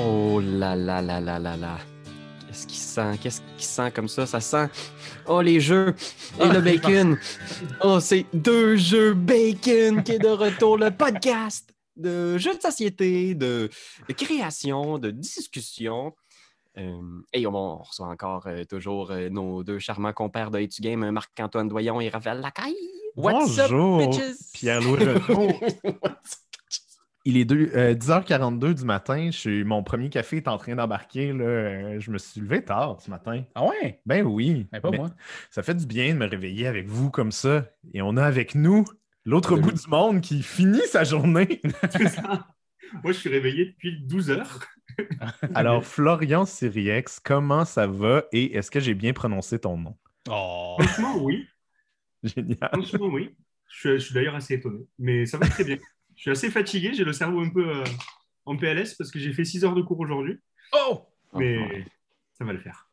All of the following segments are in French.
Oh là là là là là là. Qu'est-ce qui sent? Qu'est-ce qui sent comme ça? Ça sent. Oh, les jeux et le bacon. Oh, c'est deux jeux bacon qui est de retour. Le podcast de jeux de société, de, de création, de discussion. Euh, et on, on reçoit encore euh, toujours euh, nos deux charmants compères de H2 Game, Marc-Antoine Doyon et Raphaël Lacaille. What's Bonjour, up, bitches? Pierre-Louis Renaud. Il est deux- euh, 10h42 du matin. Je suis- mon premier café est en train d'embarquer. là. Euh, Je me suis levé tard ce matin. Ah ouais? Ben oui. Mais pas Mais moi. Ça fait du bien de me réveiller avec vous comme ça. Et on a avec nous l'autre bout du monde qui finit sa journée. C'est ça. Moi, je suis réveillé depuis 12 heures. Alors, Florian Siriex, comment ça va et est-ce que j'ai bien prononcé ton nom? Oh. Franchement, oui. Génial. Franchement, oui. Je suis, je suis d'ailleurs assez étonné. Mais ça va très bien. Je suis assez fatigué. J'ai le cerveau un peu euh, en PLS parce que j'ai fait 6 heures de cours aujourd'hui. Oh! Mais ça va le faire.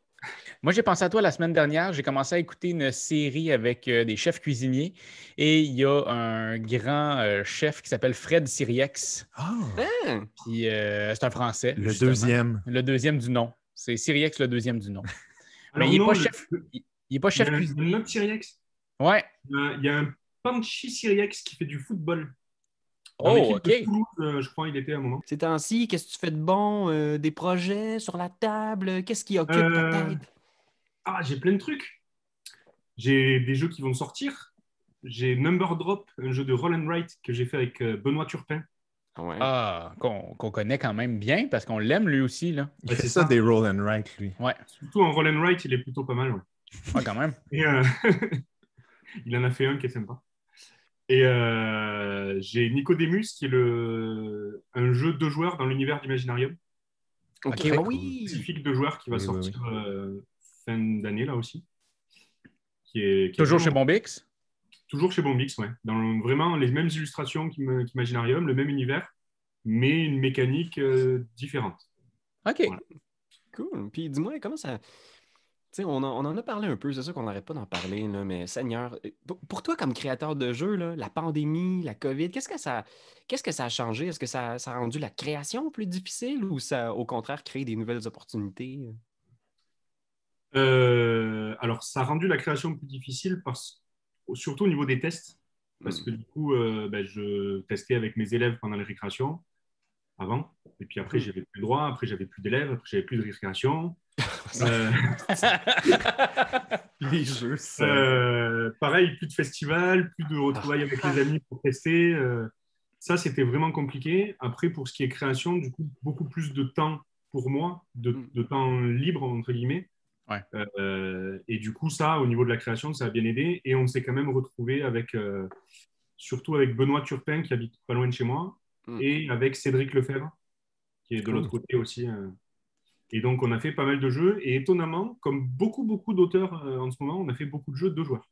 Moi, j'ai pensé à toi la semaine dernière. J'ai commencé à écouter une série avec euh, des chefs cuisiniers et il y a un grand euh, chef qui s'appelle Fred Siriex. Puis euh, c'est un Français. le justement. deuxième. Le deuxième du nom. C'est Siriex, le deuxième du nom. Alors, Mais il n'est pas le- chef. le- Il n'est pas Il y chef a un, cuisinier. un autre Siriex? Ouais. Il y a- il y a un Panchi Siriex qui fait du football. Oh, Dans l'équipe OK. Toulouse, euh, je crois il était à un moment. Ces temps-ci, qu'est-ce que tu fais de bon? Euh, des projets sur la table? Qu'est-ce qui occupe ta Euh, tête? Ah, j'ai plein de trucs. J'ai des jeux qui vont sortir. J'ai Number Drop, un jeu de roll and write que j'ai fait avec Benoît Turpin. Ouais. Ah, qu'on connaît quand même bien parce qu'on l'aime lui aussi. Là. Il Ouais, fait c'est ça ça. des roll and write, lui. Ouais, Surtout en roll and write, il est plutôt pas mal. ouais. Ouais, quand même. Et, euh, il en a fait un qui est sympa. Et euh, j'ai Nicodemus, qui est le... un jeu de joueurs dans l'univers d'Imaginarium. Ok, très ah cool. oui! Spécifique de joueurs qui va Oui, oui, sortir euh, fin d'année, là aussi. Qui est, qui est Toujours chez Bombix? Toujours chez Bombix, ouais. Dans le- vraiment les mêmes illustrations qu'Im- qu'Imaginarium, le même univers, mais une mécanique euh, différente. OK. Voilà. Cool. Puis dis-moi, comment ça. On, en- on en a parlé un peu, c'est sûr qu'on n'arrête pas d'en parler, là, mais Seigneur, euh, pour, toi, comme créateur de jeux, là, la pandémie, la COVID, qu'est-ce que ça, qu'est-ce que ça a changé? Est-ce que ça, ça a rendu la création plus difficile ou ça, au contraire, crée des nouvelles opportunités? Euh, alors, ça a rendu la création plus difficile, parce, surtout au niveau des tests, parce que du coup, euh, ben, je testais avec mes élèves pendant les récréations, avant, et puis après, j'avais plus le droit, après, j'avais plus d'élèves, après, j'avais plus de récréation. Euh, Les jeux, ça. euh, pareil, plus de festivals, plus de retrouvailles avec les amis pour tester. euh, ça, c'était vraiment compliqué. Après, pour ce qui est création, du coup, beaucoup plus de temps pour moi, de, Mm. de temps libre, entre guillemets. Ouais. Euh, et du coup, ça, au niveau de la création, ça a bien aidé. Et on s'est quand même retrouvé avec, euh, surtout avec Benoît Turpin, qui habite pas loin de chez moi, Mm. et avec Cédric Lefebvre, qui est de l'autre côté aussi. Et donc, on a fait pas mal de jeux. Et étonnamment, comme beaucoup, beaucoup d'auteurs euh, en ce moment, on a fait beaucoup de jeux de joueurs.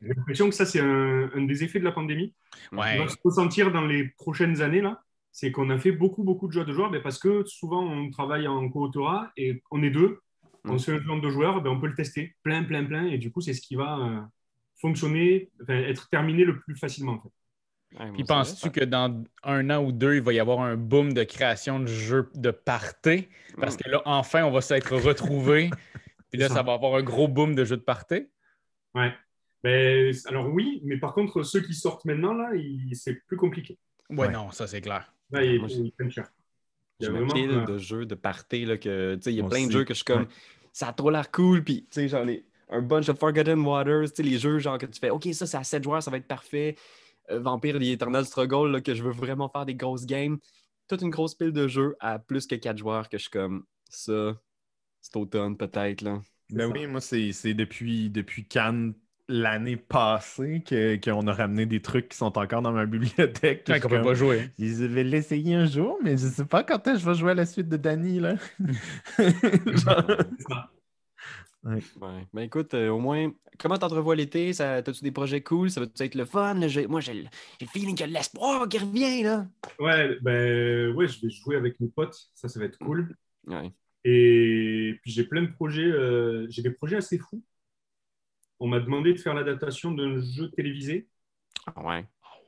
J'ai l'impression que ça, c'est un, un des effets de la pandémie. On Ouais. va se ressentir dans les prochaines années, là. C'est qu'on a fait beaucoup, beaucoup de jeux de joueurs mais parce que souvent, on travaille en co-autorat et on est deux. On Mm. se fait un deux joueurs, ben, on peut le tester plein, plein, plein. Et du coup, c'est ce qui va euh, fonctionner, enfin, être terminé le plus facilement. En fait. Ouais, Puis penses-tu que dans un an ou deux, il va y avoir un boom de création de jeux de party? Parce que là, enfin, on va s'être retrouvés. Puis là, ça ça. va avoir un gros boom de jeux de party? Ouais. Ben, alors oui, mais par contre, ceux qui sortent maintenant, là, il- c'est plus compliqué. Ouais, Ouais. non, ça c'est clair. Là, Moi, cher. Il y a me vraiment, pile euh, de jeux de party, là, que, tu sais, il y a plein de jeux que je suis comme, Ouais. ça a trop l'air cool, puis, tu sais, j'en ai un bunch of Forgotten Waters, tu sais, les jeux, genre, que tu fais, OK, ça, c'est à 7 joueurs, ça va être parfait. Euh, Vampire, The Eternal Struggle, là, que je veux vraiment faire des grosses games. Toute une grosse pile de jeux à plus que 4 joueurs que je suis comme, ça, c'est automne, peut-être, là. Ben oui, moi, c'est c'est depuis, depuis Cannes l'année passée que- qu'on a ramené des trucs qui sont encore dans ma bibliothèque. que Quand je on peut comme- pas jouer. Ils vais l'essayer un jour, mais je sais pas quand est-ce que je vais jouer à la suite de Danny, là. Genre- Ouais. Ben écoute, euh, au moins, comment t'entrevois l'été? Ça- T'as-tu des projets cool? Ça va-tu être le fun? là? J'ai- Moi, j'ai le, j'ai le feeling qu'il y a de l'espoir qui revient, là. Ouais, ben, ouais, je vais jouer avec mes potes. Ça, ça va être cool. Ouais. Et puis j'ai plein de projets, euh, j'ai des projets assez fous. On m'a demandé de faire l'adaptation d'un jeu télévisé. Ah ouais?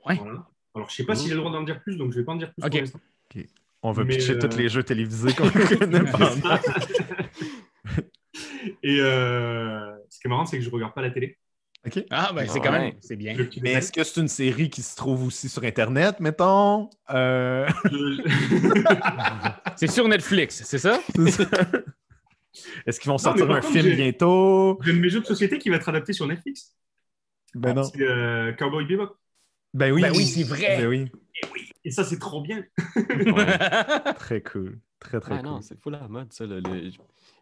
Ouais? Voilà. Alors je sais pas si j'ai le droit d'en dire plus, donc je vais pas en dire plus Ok. pour l'instant. On va Mais, pitcher euh, tous les jeux télévisés qu'on connaît. Et euh, ce qui est marrant, c'est que je regarde pas la télé. OK. Ah, ben c'est quand même, c'est bien. Mais est-ce que c'est une série qui se trouve aussi sur Internet, mettons? Euh, Je- C'est sur Netflix, c'est ça? Est-ce qu'ils vont sortir un contre, film bientôt? J'ai mes jeux de société qui va être adapté sur Netflix. Ben non. C'est euh, Cowboy Bebop. Ben oui. Ben oui, c'est vrai. Ben oui. Et ça, c'est trop bien. Très cool. Très, très Ouais, cool. non, c'est fou la mode, ça. le-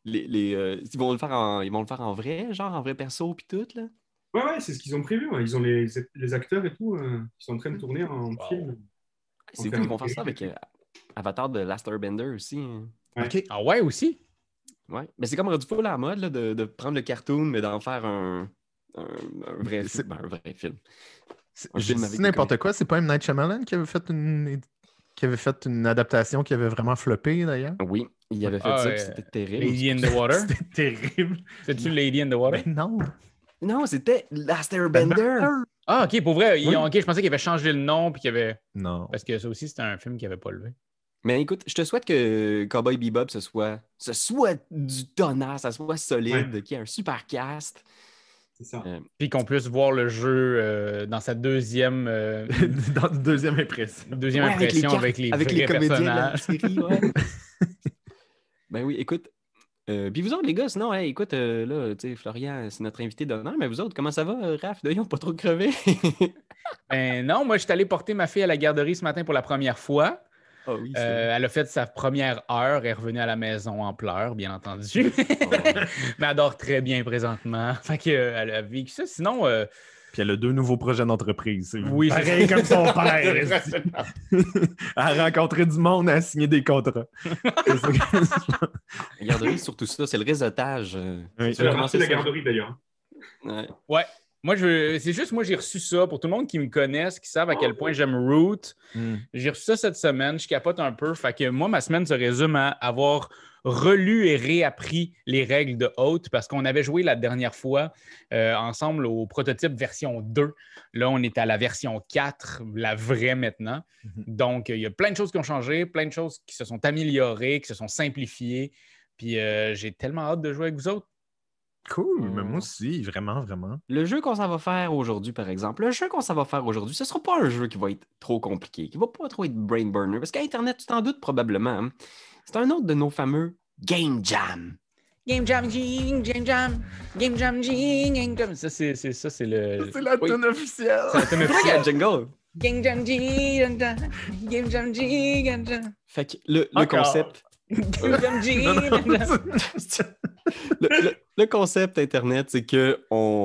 les, les, euh, ils, vont le faire en, ils vont le faire en vrai, genre en vrai perso, puis tout, là? Ouais, ouais, c'est ce qu'ils ont prévu. ouais. Ils ont les, les acteurs et tout. euh, ils sont en train de tourner en film. C'est Ok. fou, ils vont faire ça avec euh, Avatar de Last Airbender aussi. hein. OK. Ah ouais, aussi? Ouais. Mais c'est comme rendu fou la mode, là, de, de prendre le cartoon, mais d'en faire un, un, un vrai C'est- film. ben, un vrai film. C'est- n'importe quoi. C'est pas M. Night Shyamalan qui avait fait une qui avait fait une adaptation qui avait vraiment floppé d'ailleurs. Oui, il avait fait Ah, ça, ouais. puis c'était terrible. Lady in the Water? C'était terrible. C'est-tu Lady in the Water? Ben non. Non, c'était Last Airbender. Ah, ok, pour vrai. ils Oui. ont- ok, je pensais qu'il avait changé le nom, puis qu'il avait. Non. Parce que ça aussi, c'était un film qui avait pas levé. Mais écoute, je te souhaite que Cowboy Bebop, ce soit, ce soit du tonnerre, ça soit solide, qu'il y ait un super cast. Euh, Puis qu'on puisse voir le jeu euh, dans sa deuxième, euh, Dans deuxième impression. deuxième Ouais, avec les impression cartes, avec les, avec vrais les comédiens de la personnages. série, ouais. ben oui, écoute. euh, puis vous autres, les gars, sinon, hey, écoute, euh, là, tu sais, Florian, c'est notre invité d'honneur, mais vous autres, comment ça va, Raph? D'ailleurs, pas trop crevé? Ben non, moi, je suis allé porter ma fille à la garderie ce matin pour la première fois. Ah oui, Euh, elle a fait sa première heure, elle est revenue à la maison en pleurs, bien entendu. Mais elle dort très bien présentement. Fait qu'elle a vécu ça. Sinon, euh, Puis elle a deux nouveaux projets d'entreprise. Oui, pareil comme son père. a rencontré du monde, elle a signé des contrats. La garderie, surtout ça, c'est le réseautage. euh. Oui. C'est la la garderie d'ailleurs. Ouais. ouais. Moi, je, c'est juste, moi, j'ai reçu ça. Pour tout le monde qui me connaisse, qui savent à quel point j'aime Root, Hmm. j'ai reçu ça cette semaine. Je capote un peu. Fait que moi, ma semaine se résume à avoir relu et réappris les règles de Haute parce qu'on avait joué la dernière fois euh, ensemble au prototype version 2. Là, on est à la version 4, la vraie maintenant. Mhm. Donc, il y a plein de choses qui ont changé, plein de choses qui se sont améliorées, qui se sont simplifiées. Puis euh, j'ai tellement hâte de jouer avec vous autres. Cool, mais moi aussi, vraiment, vraiment. Le jeu qu'on s'en va faire aujourd'hui, par exemple, le jeu qu'on s'en va faire aujourd'hui, ce ne sera pas un jeu qui va être trop compliqué, qui va pas trop être brain burner, parce qu'Internet, tu t'en doutes probablement. hein. C'est un autre de nos fameux Game Jam. Game Jam, Jing, Game Jam, Game Jam, Jing, Game Jam. Ça, c'est c'est- ça, c'est le. C'est la Oui. tune officielle. c'est la un officielle. jingle. Game Jam, Jing, Game Jam, Game Jam, Jing, Game Jam. Fait que le, concept, Le, le- le concept Internet, c'est qu'on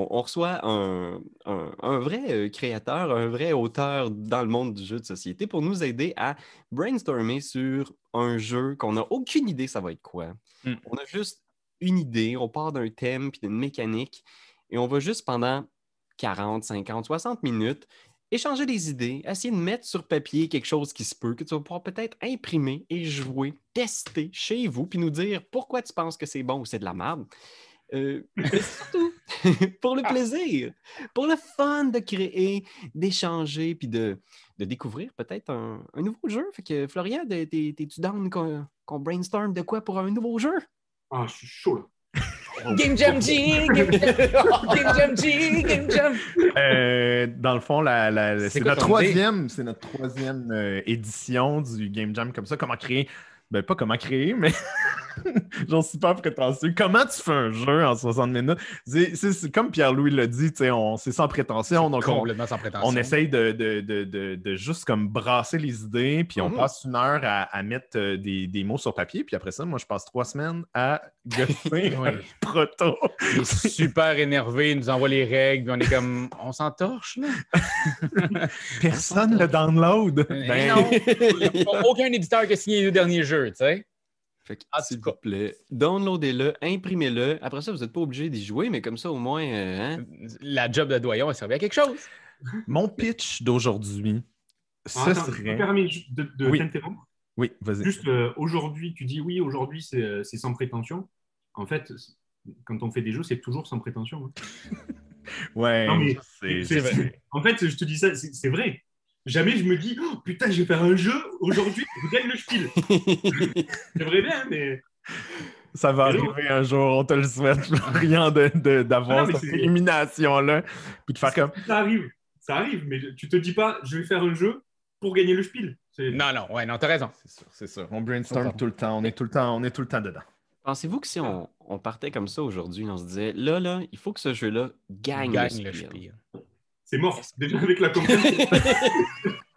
on reçoit un, un- un vrai euh, créateur, un vrai auteur dans le monde du jeu de société pour nous aider à brainstormer sur un jeu qu'on n'a aucune idée ça va être quoi. Hmm. On a juste une idée, on part d'un thème puis d'une mécanique et on va juste pendant 40, 50, 60 minutes échanger des idées, essayer de mettre sur papier quelque chose qui se peut, que tu vas pouvoir peut-être imprimer et jouer, tester chez vous, puis nous dire pourquoi tu penses que c'est bon ou c'est de la merde. Euh, mais surtout, pour le plaisir, pour le fun de créer, d'échanger, puis de, de découvrir peut-être un, un nouveau jeu. Fait que Florian, t'es- t'es- t'es-tu down qu'on brainstorm de quoi pour un nouveau jeu? Ah, je suis chaud là. Game Jam, Jing, Game Jam, Jing, Game Jam. Euh, dans le fond, la- la- C'est c'est quoi notre ton troisième, c'est notre troisième euh, édition du Game Jam comme ça. Comment créer? Ben, pas comment créer, mais j'en suis pas prétentieux. Comment tu fais un jeu en 60 minutes? C'est, c'est- c'est comme Pierre-Louis l'a dit, on, c'est sans prétention. Donc, on, Complètement sans prétention. on essaye de, de, de, de, de juste comme brasser les idées, puis on Mhm. passe une heure à, à mettre euh, des, des mots sur papier, puis après ça, moi, je passe trois semaines à gosser Oui. proto. Il est super énervé, il nous envoie les règles, puis on est comme, on s'entorche, là. Personne le download. Ben, non. Aucun éditeur qui a signé les deux derniers jeux, tu sais. Fait que, tout s'il vous plaît, downloadez-le, imprimez-le. Après ça, vous n'êtes pas obligé d'y jouer, mais comme ça, au moins, euh, hein? La job de doyon a servi à quelque chose. Mon pitch d'aujourd'hui, ce Ah, attends, serait. permis juste de, de Oui. t'interrompre? Oui, vas-y. Juste euh, aujourd'hui, tu dis oui, aujourd'hui c'est euh, c'est sans prétention. En fait, quand on fait des jeux, c'est toujours sans prétention. hein. Ouais, Non, mais c'est- En fait, je te dis ça, c'est vrai. jamais je me dis oh, putain, je vais faire un jeu aujourd'hui, je gagne le spiel. J'aimerais bien, mais. Ça va Hello. arriver un jour, on te le souhaite. Rien de- de- d'avoir Ah, cette élimination-là. Puis de faire comme. Ça arrive, ça arrive, mais tu te dis pas je vais faire un jeu pour gagner le spiel. Non, non, ouais, non, t'as raison. C'est sûr, c'est sûr. On brainstorm tout le temps. On est tout le temps, on est tout le temps dedans. Pensez-vous que si on, on partait comme ça aujourd'hui, on se disait là, là, il faut que ce jeu-là gagne, Gagne le spiel. C'est mort. Déjà avec la compréhension.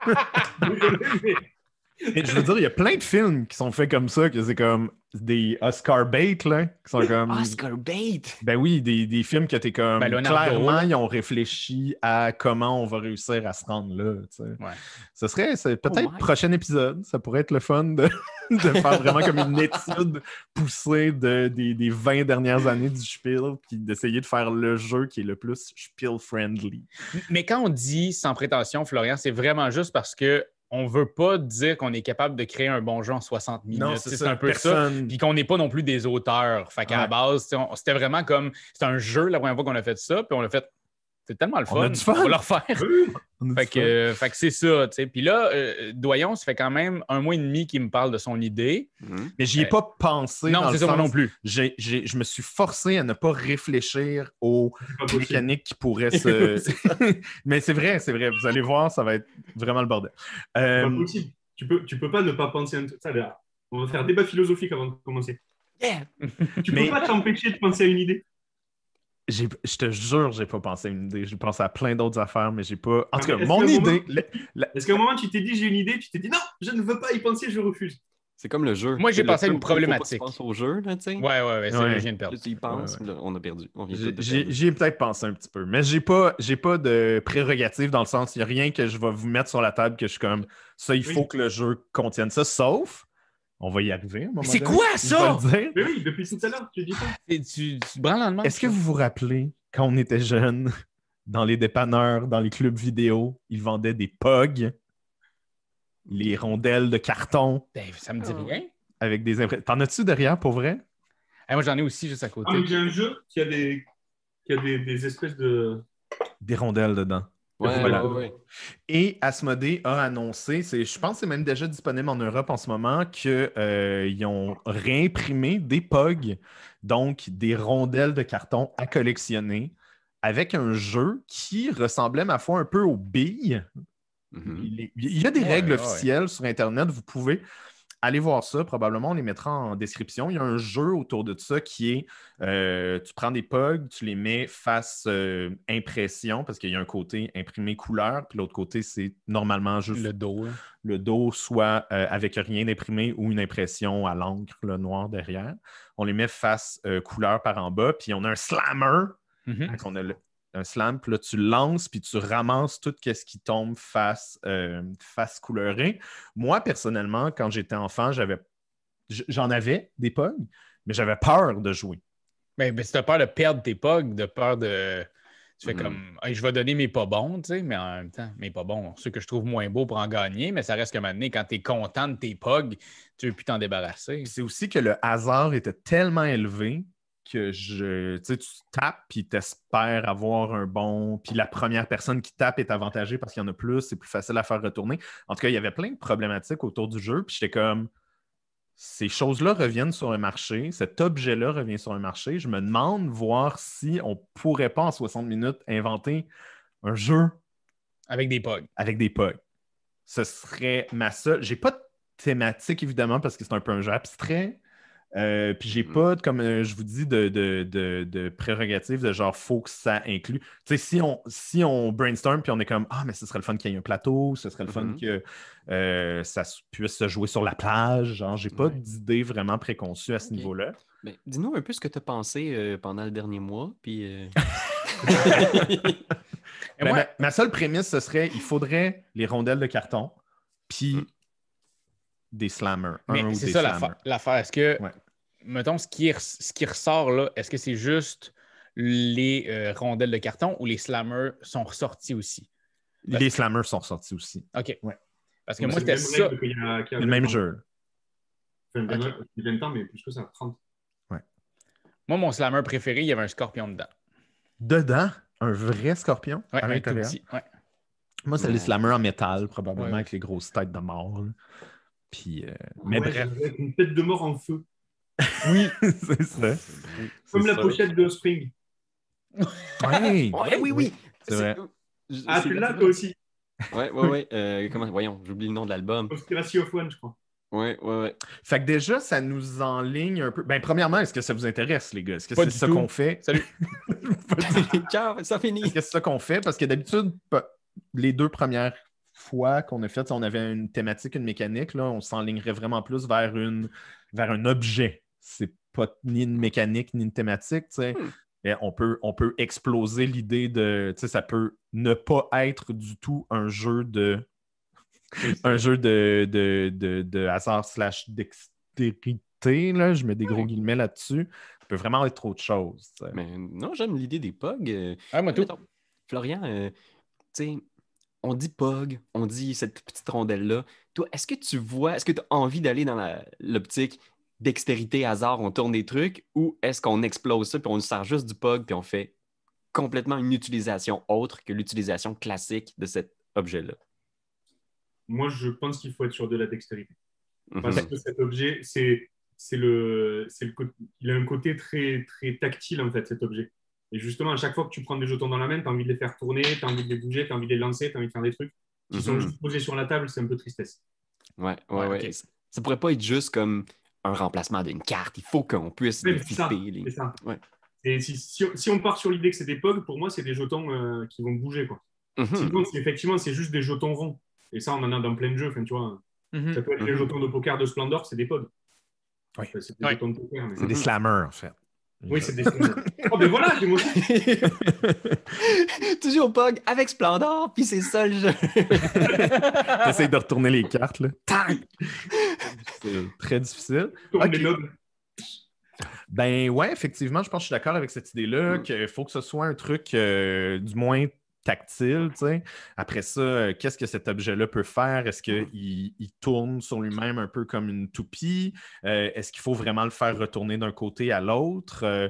Mais- je veux dire, il y a plein de films qui sont faits comme ça, que c'est comme des Oscar bait, là, qui sont comme. Oscar bait! Ben oui, des, des films que t'es comme. Ben, clairement, ils ont réfléchi à comment on va réussir à se rendre là. tu sais. Ouais. Ce serait c'est peut-être my. prochain épisode. Ça pourrait être le fun de, de faire vraiment comme une étude poussée de, des, des 20 dernières années du Spiel, puis d'essayer de faire le jeu qui est le plus Spiel-friendly. Mais quand on dit sans prétention, Florian, c'est vraiment juste parce que on veut pas dire qu'on est capable de créer un bon jeu en 60 minutes. C'est un peu ça. Personne- Puis qu'on n'est pas non plus des auteurs. Fait qu'à la base, on- c'était vraiment comme. C'était un jeu la première fois qu'on a fait ça. Puis on l'a fait. C'est tellement le fun. On a du fun. va le refaire. Oui, on a Fait du que, fun. euh, fait que c'est ça. Puis là, euh, Doyon, ça fait quand même un mois et demi qu'il me parle de son idée. Mhm. Mais j'y ai euh, pas pensé. dans non, le c'est ça, moi non plus. j'ai- j'ai- je me suis forcé à ne pas réfléchir aux pas mécaniques qui pourraient se. Mais c'est vrai, c'est vrai. Vous allez voir, ça va être vraiment le bordel. C'est Euh, pas possible. Tu peux, tu peux pas ne pas penser un truc. Ça, là, on va faire débat philosophique avant de commencer. Yeah! Tu Mais- peux pas t'empêcher de penser à une idée. J'ai- je te jure, j'ai pas pensé à une idée. J'ai pensé à plein d'autres affaires, mais j'ai pas. En tout cas, est-ce mon idée. Est-ce qu'à un moment, tu t'es dit j'ai une idée, tu t'es dit non, je ne veux pas y penser, je refuse. C'est comme le jeu. Moi, j'ai pensé à une problématique. que tu penses au jeu, là, tu sais. Ouais, ouais, ouais. c'est Ouais. je viens de perdre. Tu y penses, Ouais, là, on a perdu. On vient J'ai- tous de J'ai perdre. j'y ai peut-être pensé un petit peu, mais j'ai pas, j'ai pas de prérogative dans le sens, il n'y a rien que je vais vous mettre sur la table que je suis comme ça, il Oui. faut que le jeu contienne ça, sauf, on va y arriver. C'est quoi ça? Mais oui, depuis tout à l'heure, tu dis pas. Et Tu, tu te branles Est-ce que vous vous rappelez quand on était jeunes, dans les dépanneurs, dans les clubs vidéo, ils vendaient des POG, les rondelles de carton Dave, ça me dit Ah. rien. avec des impressions. T'en as-tu derrière pour vrai? Eh, moi, j'en ai aussi juste à côté. Ah, mais j'ai un jeu qui a des, qui a des, des espèces de. Des rondelles dedans. Ouais, Voilà. ouais, ouais. Et Asmodée a annoncé, je pense que c'est même déjà disponible en Europe en ce moment, qu'ils ont réimprimé des POG, donc des rondelles de carton à collectionner, avec un jeu qui ressemblait, ma foi, un peu aux billes. Mhm. Il est- il y a des Ouais, règles officielles sur Internet, vous pouvez aller voir ça. Probablement, on les mettra en description. Il y a un jeu autour de ça qui est euh, tu prends des POG, tu les mets face euh, impression, parce qu'il y a un côté imprimé couleur, puis l'autre côté, c'est normalement juste Le le, dos. hein. dos, soit euh, avec rien d'imprimé ou une impression à l'encre, le noir derrière. On les met face couleur par en bas, puis on a un slammer. Mhm. Qu'on a le- un slam, puis là, tu lances, puis tu ramasses tout ce qui tombe face, euh, face couleurée. Moi, personnellement, quand j'étais enfant, j'avais j'en avais des POG, mais j'avais peur de jouer. Mais, mais si tu as peur de perdre tes pugs, de peur de. Tu fais Mhm. comme, Hey, je vais donner mes pas bons, tu sais, mais en même temps, mes pas bons, ceux que je trouve moins beaux pour en gagner, mais ça reste que maintenant, quand tu es content de tes pugs, tu veux plus t'en débarrasser. C'est aussi que le hasard était tellement élevé que je, tu tapes, puis tu espères avoir un bon. Puis la première personne qui tape est avantagée parce qu'il y en a plus, c'est plus facile à faire retourner. En tout cas, il y avait plein de problématiques autour du jeu, puis j'étais comme. Ces choses-là reviennent sur un marché, cet objet-là revient sur un marché. Je me demande voir si on pourrait pas en 60 minutes inventer un jeu Avec des pugs. avec des pugs. Ce serait ma seule. J'ai pas de thématique, évidemment, parce que c'est un peu un jeu abstrait. Euh, puis j'ai Mm. pas, comme euh, je vous dis, de, de, de, de prérogative de genre, faut que ça inclue. Tu sais, si on, si on brainstorm puis on est comme, ah, mais ce serait le fun qu'il y ait un plateau, ce serait le fun Mhm. que euh, ça puisse se jouer sur la plage. Genre, j'ai pas Ouais. d'idée vraiment préconçue à ce niveau-là. Ben, Dis-nous un peu ce que tu as pensé euh, pendant le dernier mois, puis... euh, Ben, ma, ma seule prémisse, ce serait il faudrait les rondelles de carton, puis Mm. des slammers. Mais c'est ça l'affaire. L'affaire, est-ce que, Ouais. Mettons, ce qui, res- ce qui ressort là, est-ce que c'est juste les euh, rondelles de carton ou les slammers sont ressortis aussi? Les slammers sont sortis aussi. OK. Ouais. Parce que Donc, moi, c'était le même ça. y a- y le même 20 ans. jeu. Enfin, Ok. 20 il y a 20 ans, mais plus que ça, 30. Moi, mon slammer préféré, il y avait un scorpion dedans. Dedans, un vrai scorpion? Ouais, à un tout l'intérieur? petit. Ouais. Moi, c'est Ouais. les slammers en métal, probablement, Ouais. avec les grosses têtes de mort. là. Puis, euh, mais Ouais, bref, Une tête de mort en feu. Oui, c'est ça. Comme la ça. pochette de Spring. Ouais, Ouais, oui, oui. C'est vrai. Je- Ah, tu l'as toi aussi. Ouais, ouais, ouais. euh, comment... Voyons, j'oublie le nom de l'album. Conspiracy of One, je crois. Ouais, ouais, ouais. Fait que déjà, ça nous enligne un peu. Ben, premièrement, est-ce que ça vous intéresse, les gars? Est-ce que c'est ça qu'on fait? Salut. Ciao, ça finit. Est-ce que c'est ça qu'on fait? Parce que d'habitude, les deux premières fois qu'on a fait, on avait une thématique, une mécanique, là, on s'enlignerait vraiment plus vers, une, vers un objet. C'est pas ni une mécanique ni une thématique. tu sais. Hmm. Et on, peut, on peut exploser l'idée de. tu sais, Ça peut ne pas être du tout un jeu de. un jeu de, de, de, de hasard slash dextérité. Là. Je mets des gros guillemets là-dessus. Ça peut vraiment être autre chose. Mais non, j'aime l'idée des POG. euh, Ah, moi, tout. mettons, Florian, euh, tu sais, on dit POG, on dit cette petite rondelle-là. Toi, est-ce que tu vois, est-ce que tu as envie d'aller dans la- l'optique dextérité, hasard, on tourne des trucs, ou est-ce qu'on explose ça puis on sert juste du POG puis on fait complètement une utilisation autre que l'utilisation classique de cet objet-là? Moi, je pense qu'il faut être sur de la dextérité. Mhm. Parce que cet objet, c'est c'est le, c'est le, il a un côté très, très tactile, en fait, cet objet. Et justement, à chaque fois que tu prends des jetons dans la main, tu as envie de les faire tourner, tu as envie de les bouger, tu as envie de les lancer, tu as envie de faire des trucs qui sont Mhm. juste posés sur la table, c'est un peu tristesse. Ouais, ouais, Ouais, ouais. ok. Ça- Ça pourrait pas être juste comme un remplacement d'une carte. Il faut qu'on puisse les- c'est ça. Ouais. Et si, si, si on part sur l'idée que c'est des POG, pour moi, c'est des jetons euh, qui vont bouger. Quoi. Mhm. Sinon, c'est- effectivement, c'est juste des jetons ronds. Et ça, on en a dans plein de jeux. Enfin, tu vois, Mhm. ça peut être les Mhm. jetons de poker de Splendor, c'est des POG. Oui. Enfin, c'est des de poker. mais- des slammers, en fait. Oui, c'est des Oh, ben voilà, j'ai Toujours POG avec Splendor, puis c'est ça le jeu. T'essayes de retourner les cartes, là. C'est très difficile. Ben ouais, effectivement, je pense que je suis d'accord avec cette idée-là, Mm. qu'il faut que ce soit un truc euh, du moins tactile, tu sais. Après ça, euh, qu'est-ce que cet objet-là peut faire? Est-ce qu'il il tourne sur lui-même un peu comme une toupie? Euh, Est-ce qu'il faut vraiment le faire retourner d'un côté à l'autre? Euh,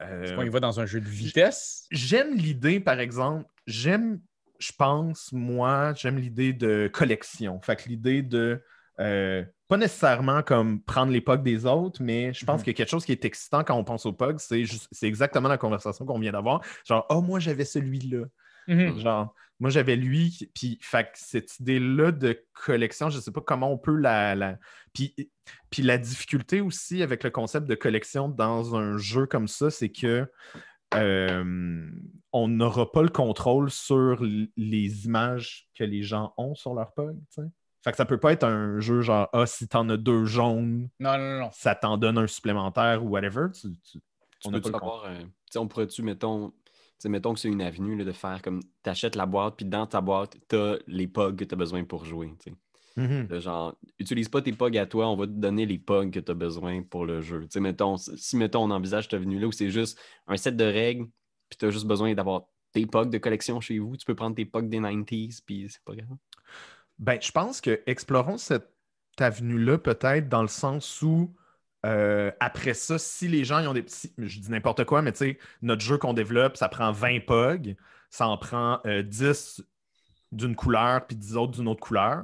Est-ce qu'on y va dans un jeu de vitesse? J'aime l'idée, par exemple, j'aime, je pense, moi, j'aime l'idée de collection. Fait que l'idée de, euh, pas nécessairement comme prendre les pugs des autres, mais je pense Mhm. que quelque chose qui est excitant quand on pense aux pugs, c'est juste- c'est exactement la conversation qu'on vient d'avoir. Genre, oh, moi, j'avais celui-là. Mhm. Genre, moi, j'avais lui. Puis, fait cette idée-là de collection, je ne sais pas comment on peut la. la... Puis, puis la difficulté aussi avec le concept de collection dans un jeu comme ça, c'est que euh, on n'aura pas le contrôle sur les images que les gens ont sur leur pug. Tu. Fait que ça peut pas être un jeu genre Ah, si t'en as deux jaunes, Non, non, non. ça t'en donne un supplémentaire ou whatever. Tu, tu- Tu on pas le avoir, euh, tu on pourrait-tu, mettons, tu mettons que c'est une avenue là, de faire comme t'achètes la boîte, puis dans ta boîte, t'as les pugs que t'as besoin pour jouer. tu. Mhm. De genre, utilise pas tes pugs à toi, on va te donner les pugs que t'as besoin pour le jeu. Tu sais, mettons, si mettons on envisage cette avenue-là où c'est juste un set de règles, puis t'as juste besoin d'avoir tes pugs de collection chez vous, tu peux prendre tes pugs des 90s, puis c'est pas grave. Ben, je pense que explorons cette avenue-là peut-être dans le sens où euh, après ça, si les gens ont des petits. Je dis n'importe quoi, mais tu sais, notre jeu qu'on développe, ça prend 20 POG, ça en prend euh, 10 d'une couleur puis 10 autres d'une autre couleur.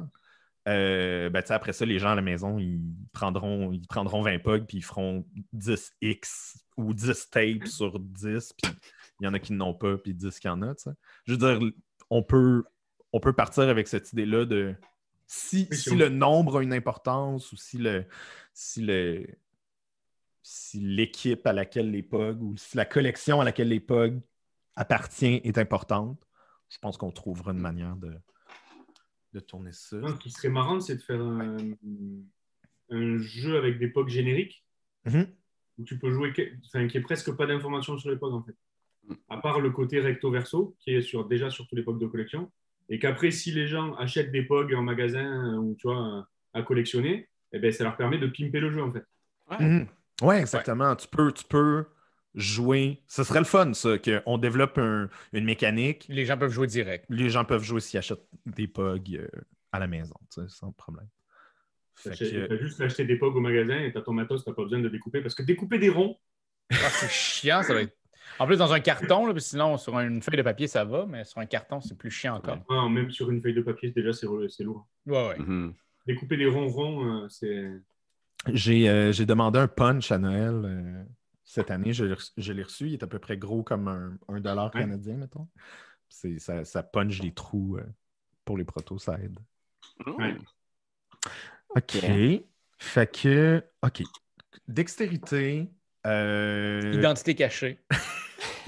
Euh, ben, après ça, les gens à la maison, ils prendront, ils prendront 20 POG puis ils feront 10X ou 10 tapes sur 10, puis il y en a qui n'ont pas, puis 10 qui en a. Je veux dire, on peut, on peut partir avec cette idée-là de si, le nombre a une importance ou si le si le si l'équipe à laquelle les POG ou si la collection à laquelle les POG appartient est importante, je pense qu'on trouvera une manière de, de tourner ça. Non, Ce qui serait marrant, c'est de faire un, un jeu avec des POG génériques Mhm. où tu peux jouer, enfin, qui est presque pas d'informations sur les POG en fait. À part le côté recto verso qui est sur, déjà sur tous les POG de collection. Et qu'après, si les gens achètent des POG en magasin euh, ou tu vois, à collectionner, eh ben, ça leur permet de pimper le jeu en fait. Mhm. Ouais, exactement. Tu, peux, tu peux jouer. Ce serait le fun, ça, qu'on développe un- une mécanique. Les gens peuvent jouer direct. Les gens peuvent jouer s'ils achètent des POG euh, à la maison, tu sais, sans problème. Tu que- as juste acheté des POG au magasin et tu as ton matos, tu n'as pas besoin de découper. Parce que découper des ronds, Ah, c'est chiant, ça va être. En plus, dans un carton, là, parce que sinon, sur une feuille de papier, ça va, mais sur un carton, c'est plus chiant encore. Ah, même sur une feuille de papier, déjà, c'est lourd. Ouais, ouais. Mhm. Découper des ronrons, euh, c'est. J'ai euh, j'ai demandé un punch à Noël euh, cette année. Je, l'ai reçu- je l'ai reçu. Il est à peu près gros comme un, un dollar Ouais. canadien, mettons. C'est- Ça, ça punch les trous euh, pour les protos, ça aide. Ouais. OK. Fait que. OK. Dextérité. euh, Identité cachée.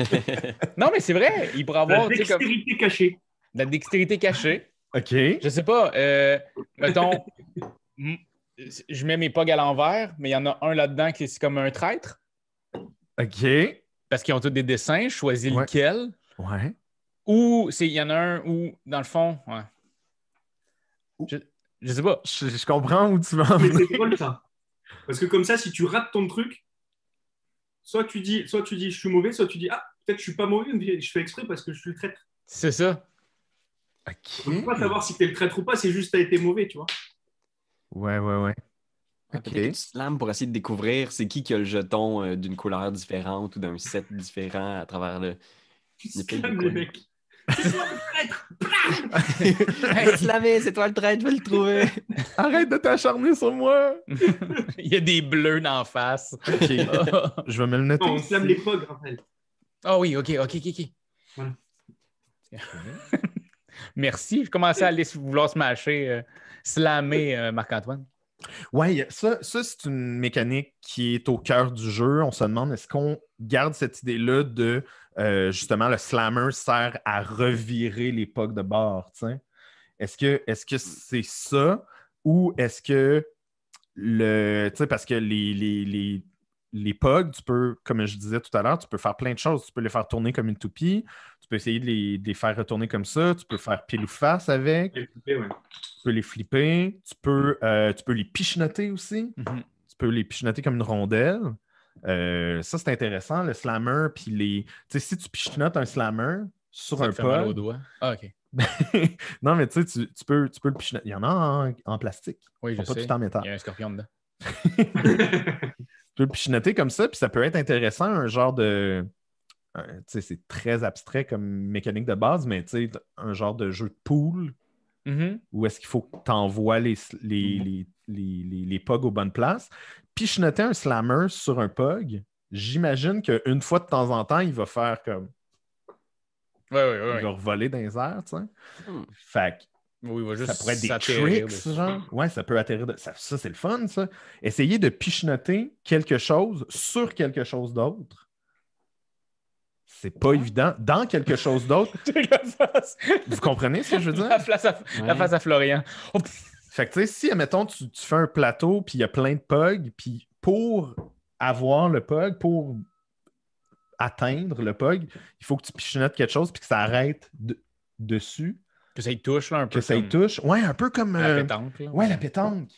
non, mais c'est vrai, il pourrait La avoir comme, dextérité cachée. de la dextérité cachée. OK. Je sais pas, euh, mettons, je mets mes pogs à l'envers, mais il y en a un là-dedans qui est comme un traître, OK. parce qu'ils ont tous des dessins, je choisis Ouais. lequel. Ouais. Ou c'est- il y en a un où, dans le fond, ouais. Je, je sais pas. Je, je comprends où tu vas en Mais c'est drôle ça. Parce que comme ça, si tu rates ton truc, soit tu dis, soit tu dis je suis mauvais, soit tu dis ah peut-être je suis pas mauvais, mais je fais exprès parce que je suis le traître. C'est ça. On peut OK. pas savoir si t'es le traître ou pas, c'est juste t'as été mauvais, tu vois. Ouais, ouais, ouais. Peut-être que tu slams pour essayer de découvrir c'est qui qui a le jeton euh, d'une couleur différente ou d'un set différent à travers le. Tu les mecs. C'est toi le traître. Hey, slammer, c'est toi le traître, je vais le trouver. Arrête de t'acharner sur moi. il y a des bleus d'en face. OK. Je vais me le noter. On slame les pogs, Raphaël. Ah oui, ok, ok, ok, ok. Voilà. Merci. Je commençais à aller vouloir smasher, euh, slammer euh, Marc-Antoine. Ouais, ça, ça c'est une mécanique qui est au cœur du jeu. On se demande est-ce qu'on garde cette idée-là de euh, justement le slammer sert à revirer les pucks de bord. Est-ce que est-ce que c'est ça ou est-ce que le. Tu sais, parce que les, les, les, les pugs, tu peux, comme je disais tout à l'heure, tu peux faire plein de choses. Tu peux les faire tourner comme une toupie, tu peux essayer de les, de les faire retourner comme ça, tu peux faire pile ou face avec, ouais. tu peux les flipper, tu peux, euh, tu peux les pichenoter aussi Mhm. tu peux les pichenoter comme une rondelle. Euh, ça, c'est intéressant, le slammer. Puis les. Tu sais, si tu pichenotes un slammer sur Ça un pod. Ah, ok. non, mais tu sais, tu, peux, tu peux le pichenoter. Il y en a en, en plastique. Oui, je sont pas sais. tout en Il y métal. a un scorpion dedans. Tu peux le pichenoter comme ça, puis ça peut être intéressant, un genre de. Tu sais, c'est très abstrait comme mécanique de base, mais tu sais, un genre de jeu de pool Mhm. où est-ce qu'il faut que tu envoies les, les, les, les, les, les pugs aux bonnes places. Puis je notais un slammer sur un pug. J'imagine qu'une fois de temps en temps, il va faire comme. Ouais, ouais, ouais. Il va revoler dans les airs, tu sais. Fait que Oui, juste ça pourrait être des tricks, genre. Ouais, ça peut atterrir. de- Ça, ça, c'est le fun, ça. Essayer de pichenoter quelque chose sur quelque chose d'autre. C'est pas évident. Dans quelque chose d'autre. Vous comprenez ce que je veux dire? la, face à... la face à Florian. Oh. Fait que, tu sais, si, admettons, tu, tu fais un plateau, puis il y a plein de pugs, puis pour avoir le pug, pour atteindre le pug, il faut que tu pichenotes quelque chose, puis que ça arrête de- dessus, que ça y touche, là, un peu. que ça y touche. Ouais, un peu comme... La euh, pétanque. là. ouais, la pétanque.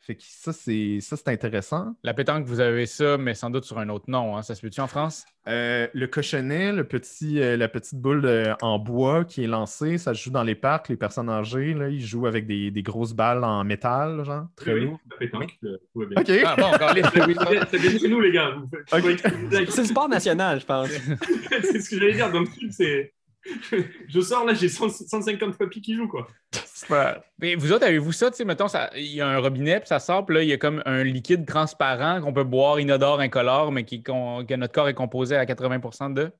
Fait que ça, c'est ça, c'est intéressant. La pétanque, vous avez ça, mais sans doute sur un autre nom. hein. Ça se peut-tu en France? Euh, le cochonnet, le petit, euh, la petite boule euh, en bois qui est lancée, ça se joue dans les parcs. Les personnes âgées, là, ils jouent avec des, des grosses balles en métal, genre, très Oui, oui, lourd. la pétanque, tout bien. OK. Ah bon, encore les C'est bien chez nous, les gars. C'est le sport national, je pense. c'est ce que j'allais dire. Dans le truc, c'est. Je sors là, j'ai 100 150 papis qui jouent, quoi. Super. Mais vous autres, avez-vous ça? Tu sais, mettons, ça- il y a un robinet, puis ça sort, puis là, il y a comme un liquide transparent qu'on peut boire inodore, incolore, mais qui, que notre corps est composé à 80% de?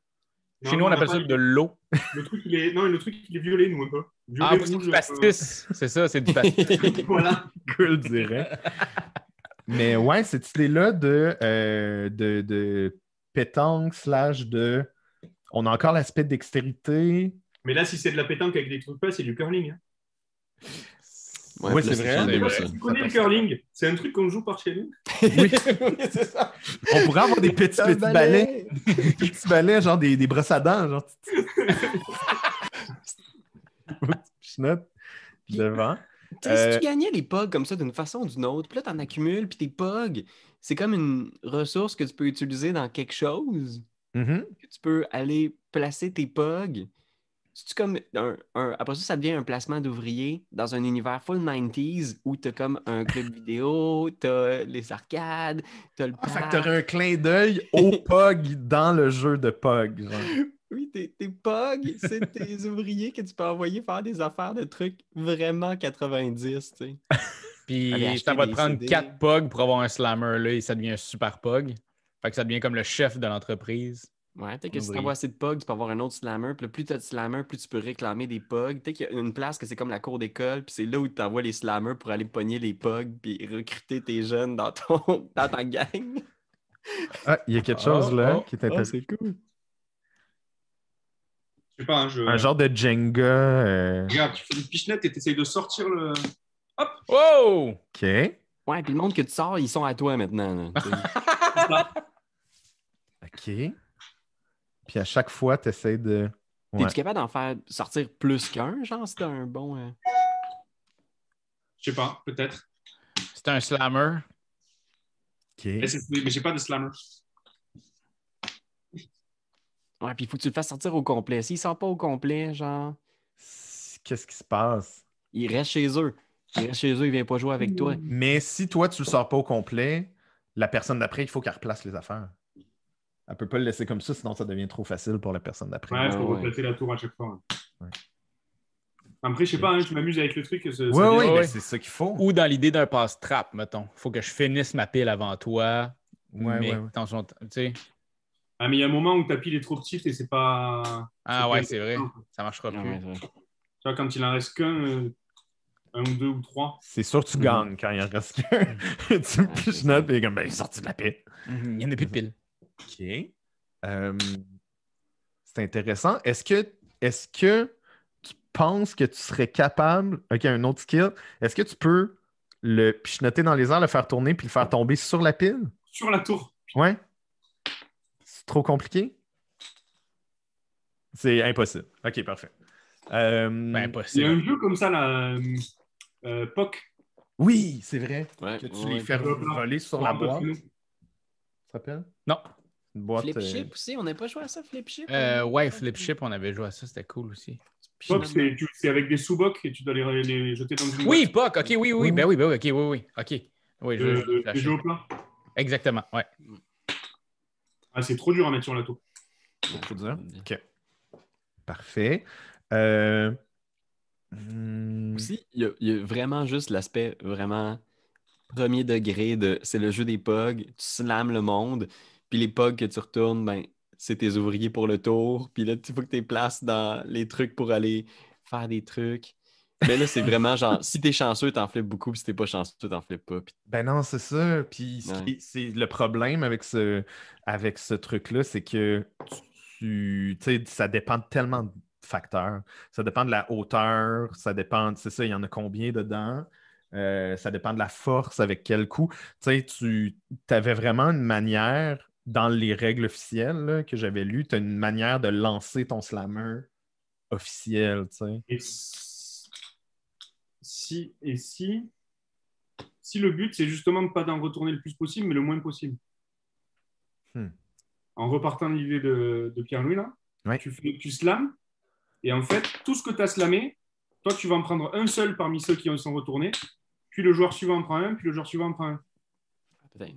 Chez nous, on appelle ça de l'eau. Le truc, il est. Non, le truc, il est violet, nous, un peu. Violet, Ah, vous, c'est du euh, pastis. C'est ça, c'est du pastis. Voilà. cool, dirais. Mais ouais, cette idée-là de, euh, de, de pétanque slash de. On a encore l'aspect dextérité. Mais là, si c'est de la pétanque avec des trucs pas, c'est du curling. hein. Ouais, là, c'est vrai. Tu connais le curling? C'est un truc qu'on joue par chez nous. oui, c'est ça. On pourrait avoir des petits, balais. balai. Des petits balais, genre des, des brosses à dents. Genre. Devant. Tu sais, Euh, Si tu gagnais les pogs comme ça d'une façon ou d'une autre, puis là, t'en accumules, puis tes pogs, c'est comme une ressource que tu peux utiliser dans quelque chose, Mhm. que tu peux aller placer tes pogs. c'est comme un, un- Après ça, ça devient un placement d'ouvrier dans un univers full 90s où t'as comme un club vidéo, t'as les arcades, t'as le Ah, fait que parc. un clin d'œil au POG dans le jeu de POG. genre. Oui, tes, tes POG, c'est tes ouvriers que tu peux envoyer faire des affaires de trucs vraiment 90, tu sais. Puis ça va te prendre CD. 4 POG pour avoir un slammer là et ça devient un super POG. Fait que ça devient comme le chef de l'entreprise. Ouais, peut-être que si Ouvrier. t'envoies assez de POG, tu peux avoir un autre slammer. Puis plus t'as de slammer, plus tu peux réclamer des POG. Peut-être qu'il y a une place que c'est comme la cour d'école, puis c'est là où tu envoies les slammers pour aller pogner les POG, puis recruter tes jeunes dans, ton, dans ta gang. Ah, il y a quelque chose là Oh, qui est Oh, intéressant. c'est cool. Je sais pas, hein, je... un genre de Jenga. euh, Regarde, tu fais une pichenette et tu essayes de sortir le. Wow! OK. Ouais, puis le monde que tu sors, ils sont à toi maintenant. là, tu. OK. Puis à chaque fois, tu essaies de. Ouais. T'es-tu capable d'en faire sortir plus qu'un, genre, si t'as un bon. euh, Je sais pas, peut-être. C'est un slammer. OK. Mais, c'est- mais j'ai pas de slammer. Ouais, puis il faut que tu le fasses sortir au complet. S'il sort pas au complet, genre, Qu'est-ce qui se passe? il reste chez eux. Il reste chez eux, il vient pas jouer avec toi. Mais si toi, tu le sors pas au complet, la personne d'après, il faut qu'elle replace les affaires. Elle peut pas le laisser comme ça, sinon ça devient trop facile pour la personne d'après. Ouais, il faut ouais. replacer la tour à chaque fois. Ouais. Après, je sais pas, hein, je m'amuse avec le truc. ça- ça Oui, oui, ouais. c'est ça qu'il faut. Ou dans l'idée d'un passe-trap, mettons. Faut que je finisse ma pile avant toi. Ouais, mais ouais, ouais. attention, tu sais. Ah, mais il y a un moment où ta pile est trop petite et c'est pas. Ah c'est ouais, c'est vrai. Ça marchera plus. ouais, ouais. Tu vois, quand il en reste qu'un, euh, un ou deux ou trois. C'est sûr que tu Mhm. gagnes quand il en reste qu'un. tu me piches et comme, ben, il est sorti de la paix. Mhm, Il n'y en a plus de pile. OK. Euh, c'est intéressant. Est-ce que, est que tu penses que tu serais capable, OK, un autre skill, est-ce que tu peux le pichenoter dans les airs, le faire tourner puis le faire tomber sur la pile? Sur la tour. Ouais? C'est trop compliqué? C'est impossible. OK, parfait. Euh, Ben, Il y a impossible. un jeu comme ça, là. euh, euh, POC. oui, c'est vrai. Ouais, Que tu ouais. les fais voler sur la boîte. Ça s'appelle? Non. Boîte. Flip euh, chip aussi, on n'a pas joué à ça, flip chip? Euh, ouais, Flip Chip, on avait joué à ça, c'était cool aussi. C'est avec des sous-bocs et tu dois les, les jeter dans une Oui. POC, ok, oui, oui, oui, ben oui, ben oui, ok, oui, oui, ok. Oui, je, Euh, je- je au plat. Exactement, ouais. Ah, c'est trop dur à mettre sur la tour. Faut dire. OK. Parfait. Euh, hmm, Aussi, il y, y a vraiment juste l'aspect vraiment premier degré de c'est le jeu des POG, tu slams le monde, puis les POG que tu retournes, ben, c'est tes ouvriers pour le tour, puis là, il faut que tu les places dans les trucs pour aller faire des trucs. Mais là, c'est vraiment genre, si t'es chanceux, t'en flippes beaucoup, puis si t'es pas chanceux, t'en flippes pas. Ben non, c'est ça. Puis Ouais. c'est le problème avec ce, avec ce truc-là, c'est que tu, tu sais, ça dépend de tellement de facteurs. Ça dépend de la hauteur, ça dépend, c'est ça, il y en a combien dedans? Euh, ça dépend de la force, avec quel coup. Tu sais, tu avais vraiment une manière, dans les règles officielles là, que j'avais lues, tu as une manière de lancer ton slammer officiel, tu sais. Et si, si- et si, si le but, c'est justement de ne pas d'en retourner le plus possible, mais le moins possible. Hmm. En repartant de l'idée de, de Pierre-Louis, là, Ouais. tu, fais, tu slams, et en fait, tout ce que tu as slamé, toi, tu vas en prendre un seul parmi ceux qui sont retournés, puis le joueur suivant en prend un, puis le joueur suivant en prend un. Peut-être.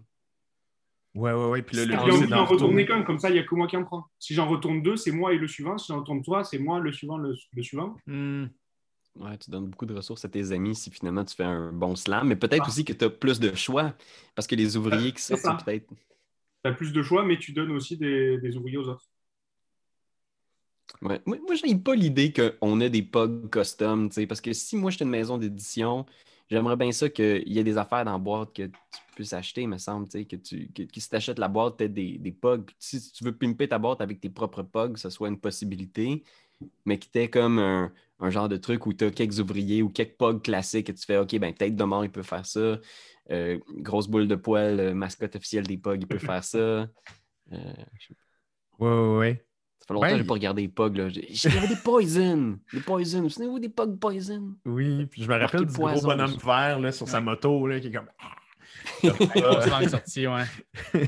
Ouais, ouais, ouais. Puis là, le j'ai envie d'en retourner qu'un, comme ça, il n'y a que moi qui en prends. Si j'en retourne deux, c'est moi et le suivant. Si j'en retourne trois, c'est moi, le suivant, le, le suivant. Hmm. Ouais, tu donnes beaucoup de ressources à tes amis si finalement tu fais un bon slam, mais peut-être Ah. aussi que tu as plus de choix, parce que les ouvriers qui C'est sortent, peut-être. Tu as plus de choix, mais tu donnes aussi des, des ouvriers aux autres. Ouais. Moi, moi j'ai pas l'idée qu'on ait des POG custom, tu sais, parce que si moi j'étais une maison d'édition, j'aimerais bien ça qu'il y ait des affaires dans la boîte que tu puisses acheter, me semble, que, tu, que, que si tu achètes la boîte, tu des, des. Puis Si tu veux pimper ta boîte avec tes propres que ce soit une possibilité, mais qui t'ait comme un, un genre de truc où tu as quelques ouvriers ou quelques POG classiques et tu fais, OK, ben peut-être demain il peut faire ça. Euh, grosse boule de poil, euh, mascotte officielle des POG, il peut faire ça. Euh, je. Ouais, ouais, ouais. ça fait longtemps que Ouais, j'ai pas regardé les POG. Là. J'ai- Il avait des Poison. Des Poison. Vous souvenez-vous des POG Poison? Oui, puis je me rappelle du gros poison bonhomme dessus. vert là, sur sa moto là, qui est comme. Sortie, ouais.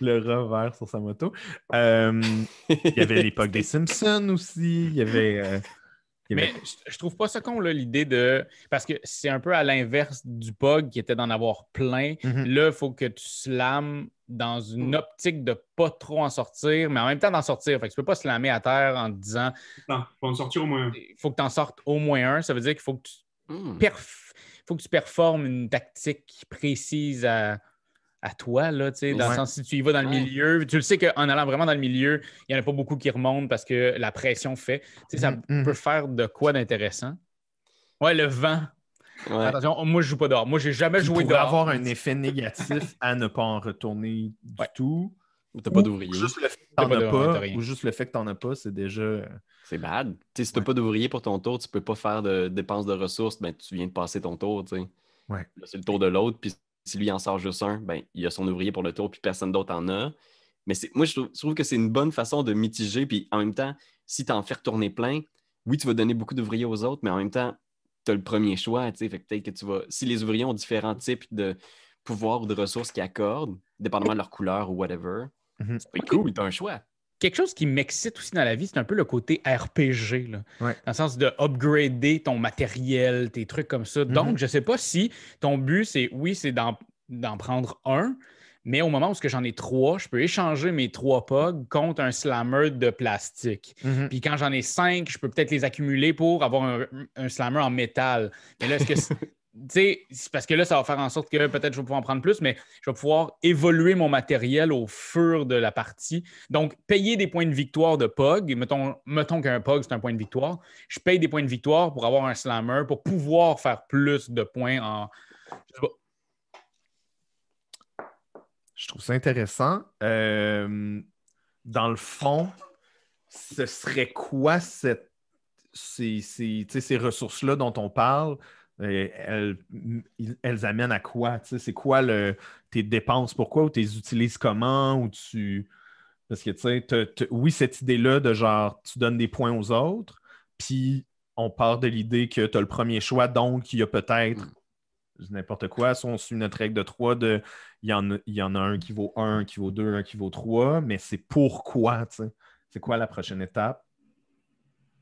le revers sur sa moto. Euh, il y avait l'époque des Simpsons aussi. Il y avait. euh, il y avait- Mais je, je trouve pas ça con, là, l'idée de. Parce que c'est un peu à l'inverse du POG qui était d'en avoir plein. Mhm. Là, il faut que tu slammes dans une optique de pas trop en sortir, mais en même temps d'en sortir. Fait que tu peux pas slammer à terre en te disant Non, faut en sortir au moins un. il faut que tu en sortes au moins un. Ça veut dire qu'il faut que tu perf- faut que tu performes une tactique précise à, à toi, là, tu sais, dans Ouais. le sens si tu y vas dans le Ouais. milieu. Tu le sais qu'en allant vraiment dans le milieu, il n'y en a pas beaucoup qui remontent parce que la pression fait. Tu sais, ça Mhm. peut faire de quoi d'intéressant. Ouais, le vent. Ouais. Attention, moi, je joue pas dehors. Moi, j'ai jamais joué pourrait dehors. avoir un effet négatif à ne pas en retourner du Ouais. tout. T'as pas Ou d'ouvrier. Juste le fait que t'en as pas, ou juste le fait que t'en as pas, c'est déjà. euh, C'est bad. Si t'as Ouais. pas d'ouvrier pour ton tour, tu peux pas faire de dépenses de ressources, ben tu viens de passer ton tour, tu sais. Ouais. Là, c'est le tour de l'autre, puis si lui en sort juste un, ben il a son ouvrier pour le tour, puis personne d'autre en a. Mais c'est, moi, je trouve, je trouve que c'est une bonne façon de mitiger, puis en même temps, si tu en fais retourner plein, oui, tu vas donner beaucoup d'ouvriers aux autres, mais en même temps, tu as le premier choix, tu sais. Fait peut-être que tu vas. Si les ouvriers ont différents types de pouvoirs ou de ressources qu'ils accordent, dépendamment de leur couleur ou whatever, Mhm. c'est cool, tu as un choix. Quelque chose qui m'excite aussi dans la vie, c'est un peu le côté RPG. Là. Ouais. Dans le sens de upgrader ton matériel, tes trucs comme ça. Donc, Mhm. je sais pas si ton but, c'est oui, c'est d'en, prendre un, mais au moment où ce que j'en ai trois, je peux échanger mes trois POG contre un slammer de plastique. mhm. Puis quand j'en ai cinq, je peux peut-être les accumuler pour avoir un, un slammer en métal. Mais là, est-ce que. c'est- parce que là, ça va faire en sorte que peut-être je vais pouvoir en prendre plus, mais je vais pouvoir évoluer mon matériel au fur de la partie. Donc, payer des points de victoire de POG, mettons, mettons qu'un POG, c'est un point de victoire. Je paye des points de victoire pour avoir un slammer, pour pouvoir faire plus de points en. je trouve ça intéressant. Euh, dans le fond, ce serait quoi cette, ces, ces- ces ressources-là dont on parle? Euh, elles, elles amènent à quoi? Tu sais, C'est quoi le, tes dépenses? Pourquoi? Ou tu les utilises comment? Ou tu... Parce que, tu sais, oui, cette idée-là de genre, tu donnes des points aux autres, puis on part de l'idée que tu as le premier choix, donc il y a peut-être Mm. n'importe quoi. Si on suit notre règle de 3, de, il, y en a, il y en a un qui vaut 1, un qui vaut 2, un qui vaut 3, mais c'est pourquoi, tu sais? C'est quoi la prochaine étape?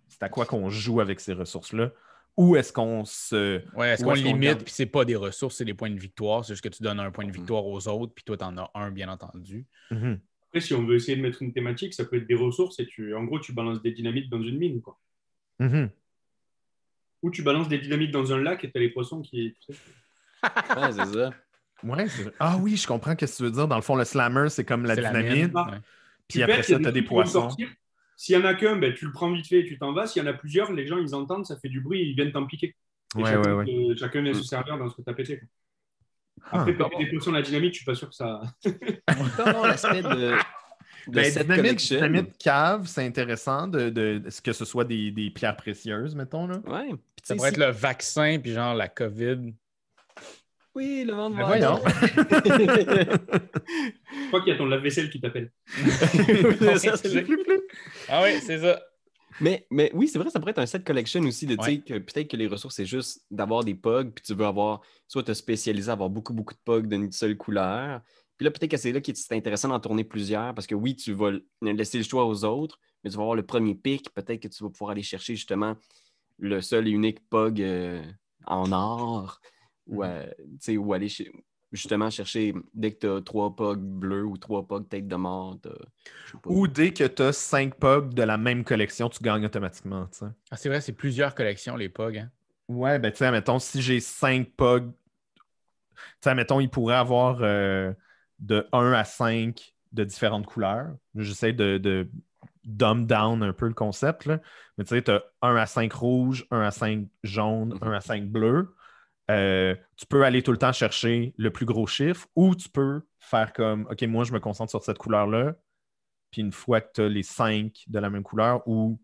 C'est à quoi qu'on joue avec ces ressources-là? Ou est-ce qu'on se. Ouais, est-ce qu'on qu'on limite, puis c'est pas des ressources, c'est des points de victoire. C'est juste que tu donnes un point de Mhm. victoire aux autres, puis toi, tu en as un, bien entendu. Mhm. Après, si on veut essayer de mettre une thématique, ça peut être des ressources et tu, en gros, tu balances des dynamites dans une mine. Quoi. Mhm. Ou tu balances des dynamites dans un lac et tu as les poissons qui. Ouais, c'est ça. Ouais. Ah oui, je comprends ce que tu veux dire. Dans le fond, le slammer, c'est comme la dynamite. ouais. Puis Tu après ça, a tu as des poissons. sortir. S'il y en a qu'un, ben, tu le prends vite fait et tu t'en vas. S'il y en a plusieurs, les gens, ils entendent, ça fait du bruit, ils viennent t'en piquer. Et Ouais, chacun, ouais, ouais. euh, chacun vient se Mm. servir dans ce que tu as pété. quoi. Ah. Après, péter des poissons à la dynamite, je suis pas sûr que ça. Avoir l'aspect de, de Ben, dynamite, dynamite cave, c'est intéressant de, de, de- que ce soit des, des pierres précieuses, mettons. Là? Ouais. Puis, Ça pourrait si- être le vaccin, puis genre la COVID. Oui, le vent de mer. voyons. Je crois qu'il y a ton lave-vaisselle qui t'appelle. C'est ça, c'est le- Ah oui, c'est ça. mais, mais oui, c'est vrai, ça pourrait être un set collection aussi, de tu sais, Ouais. que peut-être que les ressources, c'est juste d'avoir des pugs, puis tu veux avoir, soit te spécialiser à avoir beaucoup, beaucoup de pugs d'une seule couleur. Puis là, peut-être que c'est là que c'est intéressant d'en tourner plusieurs, parce que oui, tu vas laisser le choix aux autres, mais tu vas avoir le premier pic, peut-être que tu vas pouvoir aller chercher justement le seul et unique pug euh, en or, ou, euh, tu sais, ou aller chez- justement chercher, dès que tu as trois pugs bleus ou trois pugs tête de mort. Ou dès que tu as 5 pugs de la même collection, tu gagnes automatiquement. tu sais. Ah, c'est vrai, c'est plusieurs collections, les POG. hein. Ouais, ben tu sais, mettons, si j'ai 5 pugs, tu sais, mettons, il pourrait avoir euh, de 1 à 5 de différentes couleurs. J'essaie de, de dumb down un peu le concept, là. Mais tu sais, tu as 1 à 5 rouge, 1 à 5 jaune, Mhm. 1 à 5 bleu. Euh, tu peux aller tout le temps chercher le plus gros chiffre ou tu peux faire comme OK, moi, je me concentre sur cette couleur-là. Puis une fois que tu as les 5 de la même couleur ou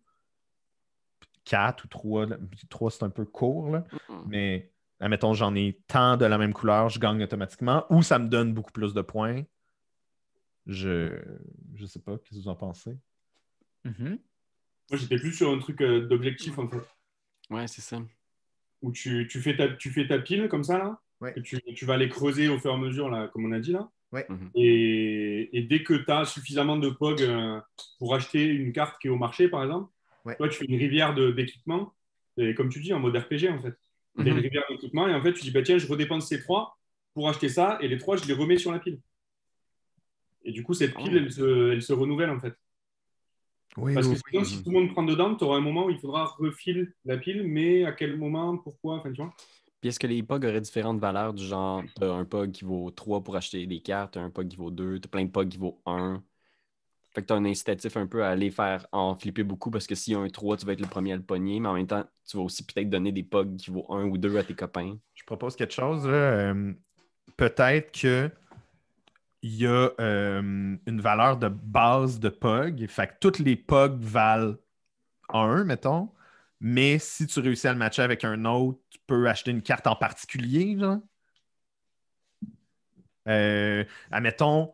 4 ou 3, 3 c'est un peu court, là. Mm. Mais admettons, j'en ai tant de la même couleur, je gagne automatiquement, ou ça me donne beaucoup plus de points. Je je sais pas, qu'est-ce que vous en pensez? Mhm. Moi, j'étais plus sur un truc d'objectif, en fait. Ouais, c'est ça. Où tu, tu, fais ta, tu fais ta pile comme ça, là. Ouais. que tu, tu vas les creuser au fur et à mesure, là, comme on a dit là. Mhm. Et, et dès que tu as suffisamment de POG euh, pour acheter une carte qui est au marché, par exemple, Ouais. toi, tu fais une rivière de- d'équipement. Et comme tu dis, en mode RPG, en fait. Tu as une Mhm. rivière d'équipement et en fait, tu dis, bah, tiens, je redépense ces trois pour acheter ça et les trois, je les remets sur la pile. Et du coup, cette pile, Oh. elle, se, elle se renouvelle, en fait. Oui, Parce que oui, sinon, oui. si tout le monde prend dedans, tu auras un moment où il faudra refiler la pile, mais à quel moment, pourquoi, enfin, tu vois. Puis est-ce que les POG auraient différentes valeurs du genre, t'as un POG qui vaut 3 pour acheter des cartes, un POG qui vaut 2, t'as plein de POG qui vaut 1. Fait que t'as un incitatif un peu à aller faire en flipper beaucoup parce que s'il y a un 3, tu vas être le premier à le pogner, mais en même temps, tu vas aussi peut-être donner des POG qui vaut 1 ou 2 à tes copains. Je propose quelque chose. là. Euh, Peut-être que il y a euh, une valeur de base de POG. Fait que toutes les POG valent 1, mettons. Mais si tu réussis à le matcher avec un autre, tu peux acheter une carte en particulier, genre. Euh, admettons,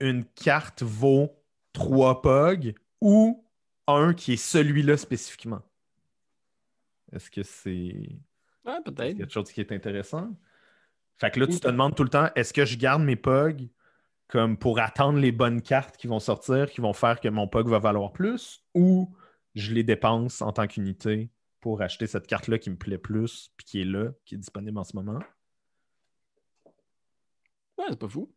une carte vaut 3 POG ou un qui est celui-là spécifiquement. Est-ce que c'est Ouais, c'est peut-être. quelque chose qui est intéressant? Fait que là, tu te demandes tout le temps, est-ce que je garde mes POG comme pour attendre les bonnes cartes qui vont sortir, qui vont faire que mon POG va valoir plus, ou je les dépense en tant qu'unité pour acheter cette carte-là qui me plaît plus, puis qui est là, qui est disponible en ce moment? Ouais, c'est pas fou.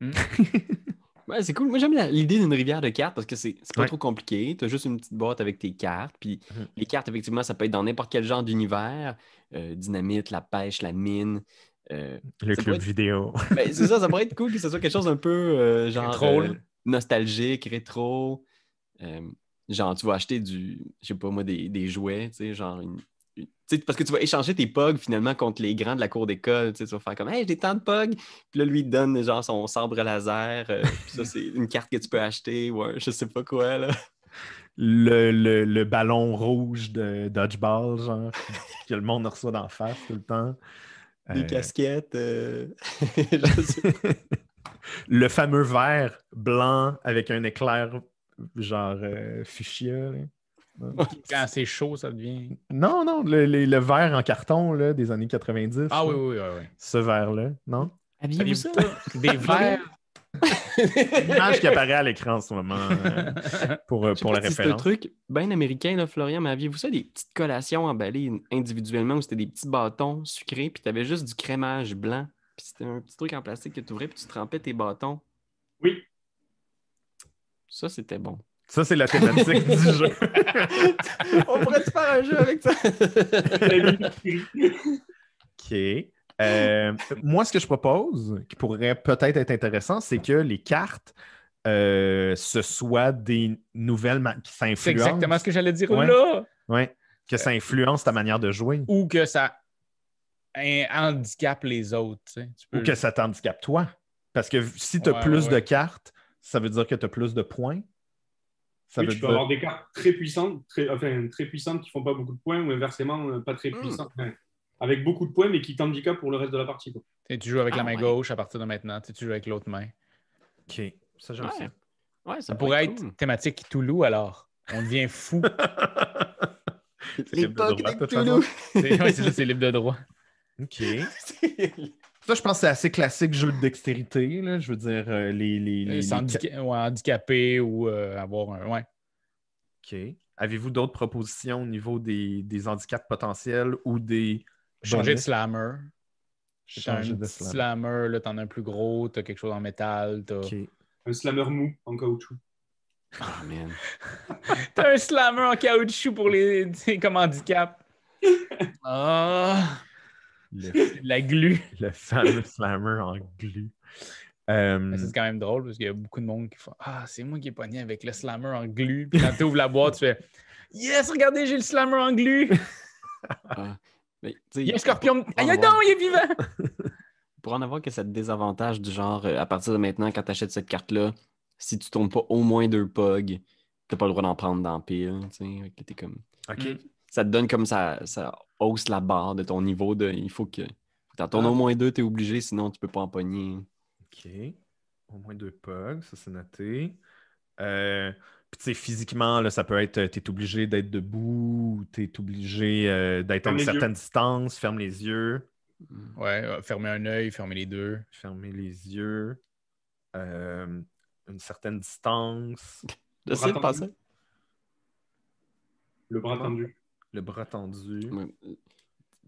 Hmm. ouais, c'est cool. Moi, j'aime l'idée d'une rivière de cartes parce que c'est pas Ouais. trop compliqué. Tu as juste une petite boîte avec tes cartes. Puis Mhm. les cartes, effectivement, ça peut être dans n'importe quel genre d'univers. Euh, dynamite, la pêche, la mine. Euh, Le club être- vidéo. ben, c'est ça, ça pourrait être cool que ce soit quelque chose un peu euh, genre Rétro, euh, nostalgique, rétro. Genre, tu vas acheter du, je sais pas moi, des, des jouets, tu sais, genre une- parce que tu vas échanger tes pogs finalement contre les grands de la cour d'école. Tu vas faire comme Hey, j'ai tant de pogs. Puis là, lui, il te donne genre son sabre laser. euh, puis ça, c'est une carte que tu peux acheter. ou un je sais pas quoi. Là. Le, le- le ballon rouge de dodgeball, genre, que le monde reçoit d'en face tout le temps. Des Euh, casquettes. euh, le fameux verre blanc avec un éclair genre euh, fuchsia. là. Quand c'est chaud, ça devient. Non, non, le, le- le verre en carton là, des années 90. Ah oui, là. oui, oui. oui. Ce verre-là, non? Aviez-vous ça? Des verres. L'image qui apparaît à l'écran en ce moment euh, pour, euh, pour la si C'est un référence. truc bien américain, là, Florian, mais aviez-vous ça, des petites collations emballées individuellement où c'était des petits bâtons sucrés, puis tu avais juste du crémage blanc, puis c'était un petit truc en plastique que tu ouvrais, puis tu trempais tes bâtons? Oui. Ça, c'était bon. Ça, c'est la thématique du jeu. On pourrait-tu faire un jeu avec ça? OK. Euh, moi, ce que je propose, qui pourrait peut-être être intéressant, c'est que les cartes, euh, ce soient des nouvelles qui C'est s'influencent. exactement ce que j'allais dire Ouais. là. Ouais, que ça influence ta manière de jouer. Ou que ça handicape les autres. tu sais. Tu Ou que ça t'handicape toi. Parce que si tu as Ouais, plus ouais, de cartes, ça veut dire que tu as plus de points. Ça Oui, veut tu peux dire... avoir des cartes très puissantes, très, enfin, très puissantes qui font pas beaucoup de points, ou inversement, euh, pas très Hmm. puissantes, avec beaucoup de points, mais qui t'handicapent pour le reste de la partie. quoi. Tu sais, tu joues avec la Ah, main ouais. gauche à partir de maintenant. Tu sais, tu joues avec l'autre main. OK. Ça, j'aime Ouais. ça. Ouais, ça, Ça pourrait être cool. thématique Toulouse alors. On devient fou. Libre de Cthulhu. c'est ça, c'est libre de droit. OK. Ça, je pense que c'est assez classique jeu de dextérité. Là. Je veux dire, euh, les... les, les- C'est les- handica- ouais, handicapé ou euh, avoir un. Ouais. OK. Avez-vous d'autres propositions au niveau des, des handicaps potentiels ou des... Changer de slammer. Un Changer de slammer. slammer, là, t'en as un plus gros, t'as quelque chose en métal, t'as. Un slammer mou en caoutchouc. Ah, man. T'as un slammer en caoutchouc pour les. comme handicap. Ah! Le, La glu. le fameux slammer en glu. Euh, Mais C'est quand même drôle parce qu'il y a beaucoup de monde qui font Ah, c'est moi qui ai pogné avec le slammer en glu. Puis quand tu ouvres la boîte, tu fais Yes, regardez, j'ai le slammer en glu. Ah. Mais, Il y a un scorpion. avoir- non, il est vivant. Pour en avoir que ça te désavantage du genre, euh, à partir de maintenant, quand tu achètes cette carte-là, si tu tournes pas au moins deux pogs, t'as pas le droit d'en prendre dans pile. tu sais. Fait que t'es comme... OK. Mm. Ça te donne comme ça, ça hausse la barre de ton niveau de. Il faut que. Tu en tournes Ah. au moins deux, t'es obligé, sinon tu peux pas en pogner. OK. Au moins deux pugs, ça c'est noté. Euh, Puis tu sais, physiquement, là, ça peut être, tu es obligé d'être debout, tu es obligé euh, d'être à une certaine distance, ferme les yeux. Ouais, euh, fermer un œil, fermer les deux. Fermer les yeux. Euh, une certaine distance. De Bras penser. Le bras tendu. Le bras tendu. Ouais. Tu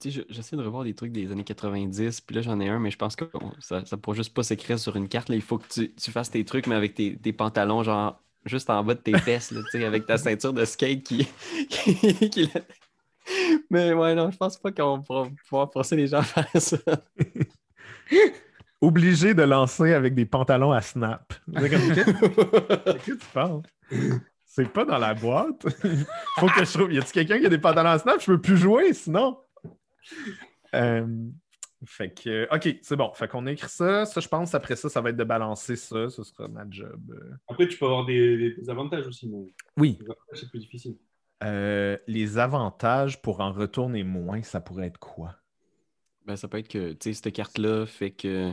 sais, je- j'essaie de revoir des trucs des années 90, puis là j'en ai un, mais je pense que bon, ça, ça pourra juste pas s'écrire sur une carte. Là. Il faut que tu, tu fasses tes trucs, mais avec tes, tes pantalons, genre juste en bas de tes fesses, là, avec ta ceinture de skate qui. Mais ouais, non, je pense pas qu'on pourra pouvoir forcer les gens à faire ça. Obligé de lancer avec des pantalons à snap. Qu'est-ce qu'est-ce que tu? C'est pas dans la boîte. Faut que je trouve. Y a-t-il quelqu'un qui a des pantalons à snap? Je peux plus jouer sinon. Euh, fait que, ok, c'est bon. Fait qu'on a écrit ça. Ça, je pense, après ça, ça va être de balancer ça. Ce sera ma job. Euh, Après, tu peux avoir des, avantages aussi, mais Oui. les avantages, c'est plus difficile. Euh, les avantages pour en retourner moins, ça pourrait être quoi? Ben, ça peut être que, tu sais, cette carte-là fait que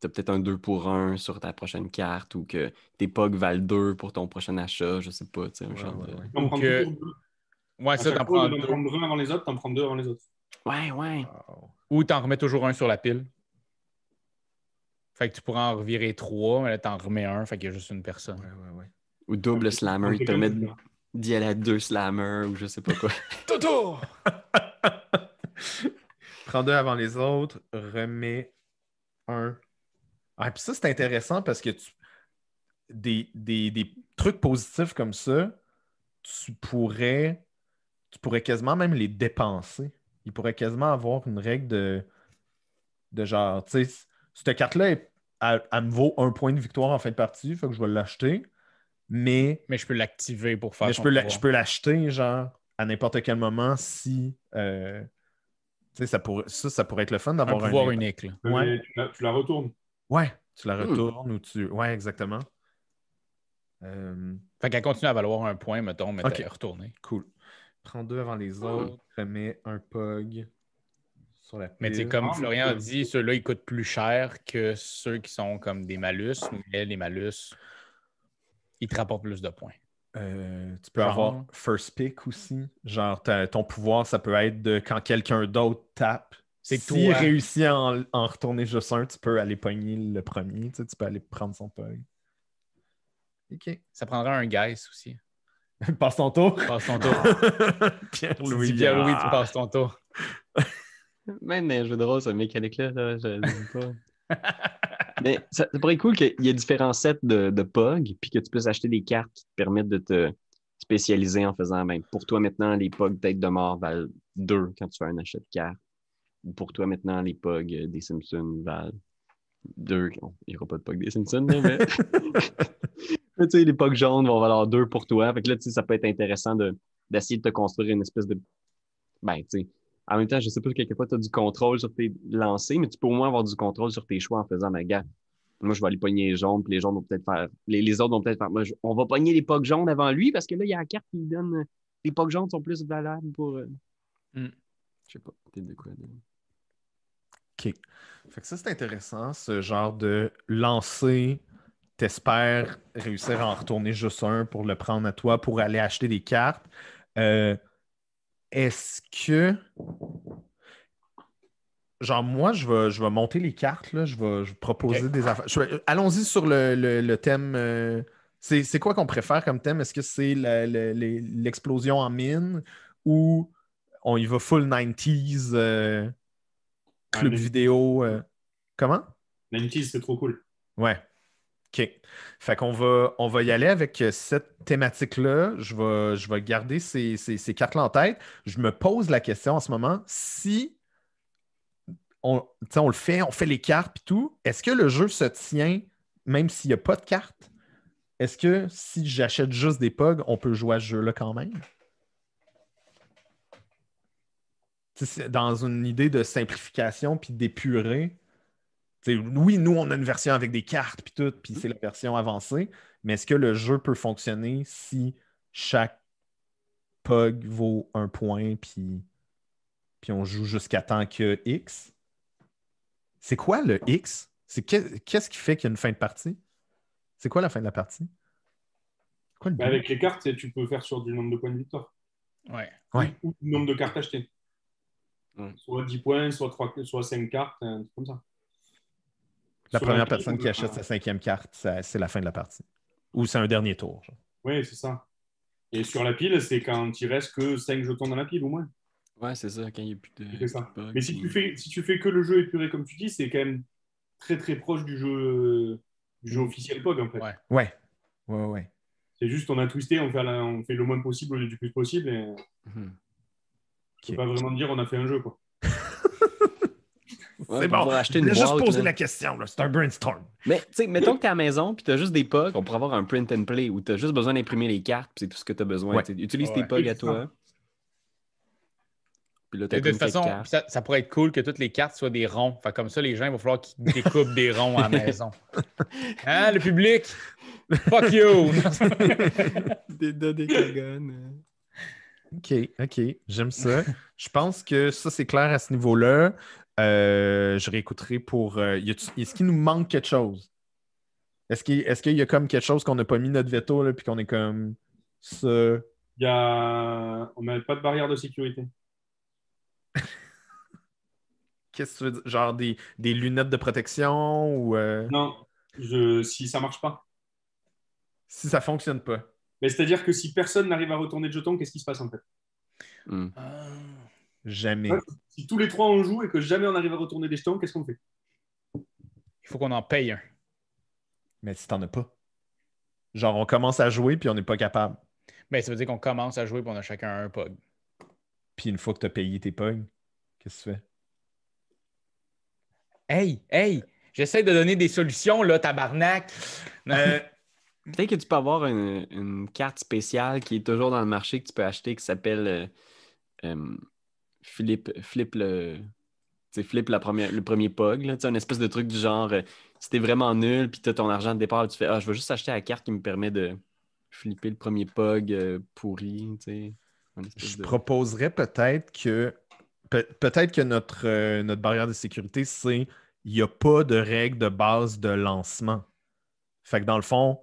tu as peut-être un 2 pour 1 sur ta prochaine carte ou que tes POG valent 2 pour ton prochain achat, je sais pas, tu sais, un Ouais, genre ouais, de... ouais. T'en Ou prends deux. Ouais, À ça, t'en prends deux. avant les autres, t'en prends deux avant les autres. Ouais, ouais. Wow. Ou t'en remets toujours un sur la pile. Fait que tu pourras en revirer trois, mais là, t'en remets un, fait qu'il y a juste une personne. Ouais, ouais, ouais. Ou double slammer, il te permet de- d'y aller à deux slammers ou je sais pas quoi. Toto! Prends deux avant les autres, remets un. Ah, puis ça, c'est intéressant parce que tu... des, des- des trucs positifs comme ça, tu pourrais, tu pourrais quasiment même les dépenser. Il pourrait quasiment avoir une règle de, de genre, tu sais, cette carte-là, elle, elle- elle me vaut un point de victoire en fin de partie, fait que je vais l'acheter. Mais Mais je peux l'activer pour faire mais je peux, la- je peux l'acheter, genre, à n'importe quel moment si. euh, tu sais, ça, pourrait- ça, ça pourrait être le fun un d'avoir un. pouvoir impact. unique. Là. Ouais. Tu, la, tu la retournes. Ouais, tu la Hmm. retournes ou tu. Ouais, exactement. Euh, Fait qu'elle continue à valoir un point, mettons, mais Ok. t'es retourné. cool. Prends deux avant les autres, remets un pug sur la Mais tu sais, pile. comme Ah, Florian a mais- dit, ceux-là, ils coûtent plus cher que ceux qui sont comme des malus, mais les malus, ils te rapportent plus de points. Euh, tu peux Genre. avoir first pick aussi. Genre, ton pouvoir, ça peut être de quand quelqu'un d'autre tape. C'est S'il toi. réussit à en, en retourner juste un, tu peux aller pogner le premier. Tu, sais, tu peux aller prendre son pug. OK. Ça prendra un guess aussi. Passe ton tour. Passe ton tour. Pierre-Louis. Pierre-Louis, tu passes ton tour. Même les jeux de rôle, cette mécanique-là, là, je ne sais pas. Mais ça, ça pourrait être cool qu'il y ait différents sets de, de POG, puis que tu puisses acheter des cartes qui te permettent de te spécialiser en faisant, ben, pour toi maintenant, les POG tête de mort valent 2 quand tu fais un achat de cartes. Ou Pour toi maintenant, les POG euh, des Simpsons valent 2. Il n'y aura pas de POG des Simpsons, là, mais. Mais tu sais, les POG jaunes vont valoir 2 pour toi. Fait que là, tu sais, ça peut être intéressant de- d'essayer de te construire une espèce de. Ben, tu sais. En même temps, je sais pas, quelquefois, tu as du contrôle sur tes lancers, mais tu peux au moins avoir du contrôle sur tes choix en faisant, ma gars, moi, je vais aller pogner les jaunes, puis les jaunes vont peut-être faire. Les, les autres vont peut-être faire. moi, je- on va pogner les POG jaunes avant lui, parce que là, il y a la carte qui lui donne. Les POG jaunes sont plus valables pour. Hmm. Je sais pas, peut-être de quoi. OK. Fait que ça, c'est intéressant, ce genre de lancer. T'espères réussir à en retourner juste un pour le prendre à toi, pour aller acheter des cartes. Euh, Est-ce que. Genre, moi, je vais, je vais monter les cartes, là. Je vais, je vais proposer des affaires. Vais- Allons-y sur le, le- le thème. euh, C'est quoi qu'on préfère comme thème? Est-ce que c'est l'explosion en mine ou on y va full 90s euh, club Ah, les- vidéo? Comment? 90 c'est trop cool. Ouais. OK. Fait qu'on va, on va y aller avec cette thématique-là. Je vais, je vais garder ces, ces- cartes-là en tête. Je me pose la question en ce moment, si on, on le fait, on fait les cartes et tout, est-ce que le jeu se tient même s'il n'y a pas de cartes? Est-ce que si j'achète juste des POG, on peut jouer à ce jeu-là quand même? Dans une idée de simplification puis d'épurer. Oui, nous, on a une version avec des cartes puis tout, puis c'est la version avancée, mais est-ce que le jeu peut fonctionner si chaque POG vaut un point puis, puis on joue jusqu'à temps que X? C'est quoi le X? C'est Qu'est-ce qui fait qu'il y a une fin de partie? C'est quoi la fin de la partie? Quoi le avec les cartes, tu peux faire sur du nombre de points de victoire Ouais. Ouais. ou du nombre de cartes achetées. Ouais. Soit 10 points, soit, 3, soit 5 cartes, un truc comme ça. La première personne qui achète sa cinquième carte, c'est la fin de la partie. Ou c'est un dernier tour. genre. Oui, c'est ça. Et sur la pile, c'est quand il reste que 5 jetons dans la pile au moins. Ouais, c'est ça, quand il n'y a plus de. C'est ça. plus de bugs, Mais si tu, fais, si tu fais que le jeu épuré comme tu dis, c'est quand même très très proche du jeu, du jeu officiel POG en fait. Ouais. Ouais. Ouais, ouais. C'est juste on a twisté, on fait, la- on fait le moins possible au lieu du plus possible et tu Ok. peux pas vraiment dire on a fait un jeu quoi. Ouais, c'est on bon. va acheter Je une juste boîte, poser là. la question. là. C'est un brainstorm. Mais tu sais, mettons que t'es à la maison puis t'as juste des pugs, on pourrait avoir un print and play où t'as juste besoin d'imprimer les cartes puis c'est tout ce que besoin. Ouais. Tu sais, Utilise Ouais. tes pugs à toi. Puis là, de toute façon, ça, ça pourrait être cool que toutes les cartes soient des ronds. Fait comme ça, les gens, il va falloir qu'ils découpent des ronds à la maison. Hein, le public? Fuck you! Des dodécagones. OK, OK. J'aime ça. Je pense que ça, c'est clair à ce niveau-là. Euh, je réécouterai pour. euh, Est-ce qu'il nous manque quelque chose? Est-ce qu'il y a comme quelque chose qu'on n'a pas mis notre veto, là, puis qu'on est comme ça? Il y a... On n'a pas de barrière de sécurité. Qu'est-ce que tu veux dire? Genre des, des lunettes de protection ou euh, Non, je... si ça marche pas. si ça fonctionne pas? Mais c'est-à-dire que si personne n'arrive à retourner de jetons, qu'est-ce qui se passe en fait? Hmm. Jamais. Ouais. Si tous les trois on joue et que jamais on arrive à retourner des jetons, qu'est-ce qu'on fait? Il faut qu'on en paye un. Mais si t'en as pas. Genre, on commence à jouer, puis on n'est pas capable. Ben, ça veut dire qu'on commence à jouer et on a chacun un pug. Puis une fois que tu as payé tes pognes, qu'est-ce que tu fais? Hey, hey! J'essaie de donner des solutions, là, tabarnak! Euh, Peut-être que tu peux avoir une, une carte spéciale qui est toujours dans le marché que tu peux acheter qui s'appelle euh, euh, Flip, Flip le. tu sais, Flip la première, le premier pug, là, une espèce de truc du genre euh, si t'es vraiment nul puis t'as ton argent de départ, tu fais Ah, je vais juste acheter la carte qui me permet de flipper le premier pug euh, pourri, Je de- proposerais peut-être que peut- peut-être que notre, euh, notre barrière de sécurité, c'est il n'y a pas de règle de base de lancement. Fait que dans le fond,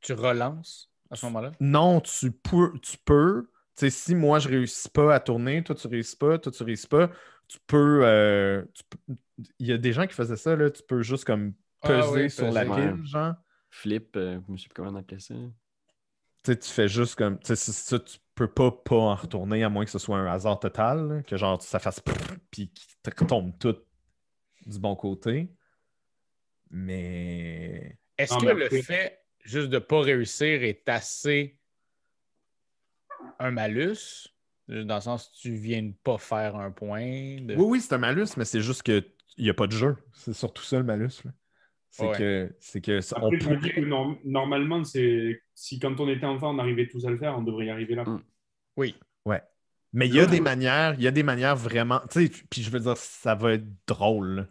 Tu relances à ce moment-là? non, tu peux. Tu peux sais, si moi je réussis pas à tourner, toi tu réussis pas, toi tu réussis pas, tu peux. euh, tu peux- Il y a des gens qui faisaient ça, là, tu peux juste comme peser Ah oui, sur la peser. pile, Ouais. genre. Flip, euh, je sais plus comment on appelait ça. Tu sais, tu fais juste comme. Tu ça, tu peux pas pas en retourner à moins que ce soit un hasard total, là, que genre ça fasse puis qu'il te retombe tout du bon côté. Mais. Est-ce que mais le fait juste de ne pas réussir est assez un malus? Dans le sens tu viens de pas faire un point. de- Oui, oui, c'est un malus, mais c'est juste qu'il n'y a pas de jeu. C'est surtout ça le malus. là. C'est Ouais. que. C'est que. ça- on Après, je me dis que norm- normalement, c'est si quand on était enfant, on arrivait tous à le faire, on devrait y arriver là. Mm. Oui. Mais il y a des manières, il y a des manières vraiment. Tu sais, puis je veux dire, ça va être drôle.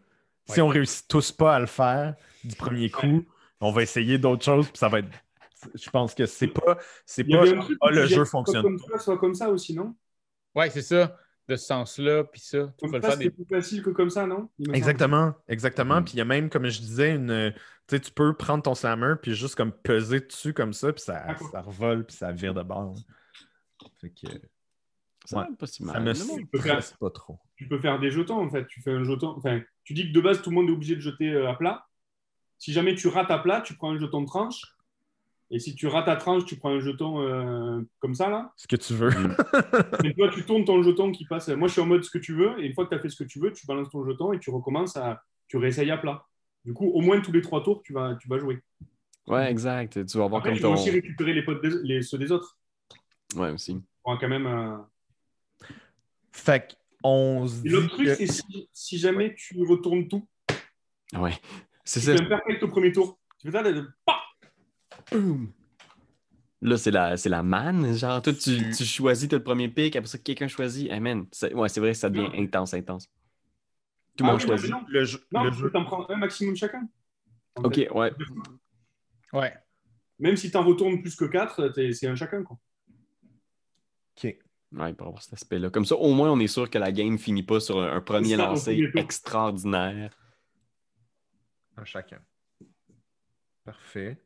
Si Ouais. on réussit tous pas à le faire du premier coup, on va essayer d'autres choses, puis ça va être. Je pense que c'est pas. C'est pas. genre, Ah, le jeu fonctionne. Soit comme ça, soit comme ça aussi, non? Ouais, c'est ça. De ce sens-là, puis ça. Tu Comme peux le ça, faire c'est des. plus facile que comme ça, non? Me. Exactement, exactement. Mm. Puis il y a même, comme je disais, une. Tu sais, tu peux prendre ton slammer, puis juste comme peser dessus comme ça, puis ça, ça revole, puis ça vire de bord. Fait que Ça Ouais. pas si ça mal. me peut faire- stresse pas trop. Tu peux faire des jetons, en fait. Tu fais un jeton. Enfin, tu dis que de base, tout le monde est obligé de jeter euh, à plat. Si jamais tu rates à plat, tu prends un jeton de tranche. Et si tu rates à tranche, tu prends un jeton euh, comme ça, là. Ce que tu veux. Et toi, tu tournes ton jeton qui passe. Moi, je suis en mode ce que tu veux. Et une fois que tu as fait ce que tu veux, tu balances ton jeton et tu recommences à. Tu réessayes à plat. Du coup, au moins tous les trois tours, tu vas, tu vas jouer. Ouais, exact. Tu vas avoir Après, comme tu ton. aussi récupérer les potes des- les, ceux des autres. Ouais, aussi. On va quand même. euh, Fait qu'on se Et l'autre truc, que- c'est si, si jamais tu retournes tout, Ouais. C'est tu ça. un perfect au premier tour. Tu fais ça, là, de- paf Boom. Là, c'est la, c'est la manne. Genre, toi, tu, tu choisis, t'as le premier pick, après ça, quelqu'un choisit. C'est- ouais, c'est vrai, ça devient Non. intense, intense. Tout le Ah monde oui, non, choisit. non. le jeu. Non, le tu jeu- peux t'en prendre un maximum chacun. Ok, fait. ouais. Ouais. Même si tu en retournes plus que 4, c'est un chacun. Quoi. Ok. Ouais, pour avoir cet aspect-là. Comme ça, au moins, on est sûr que la game finit pas sur un, un premier lancer tour. Un extraordinaire. chacun. Parfait.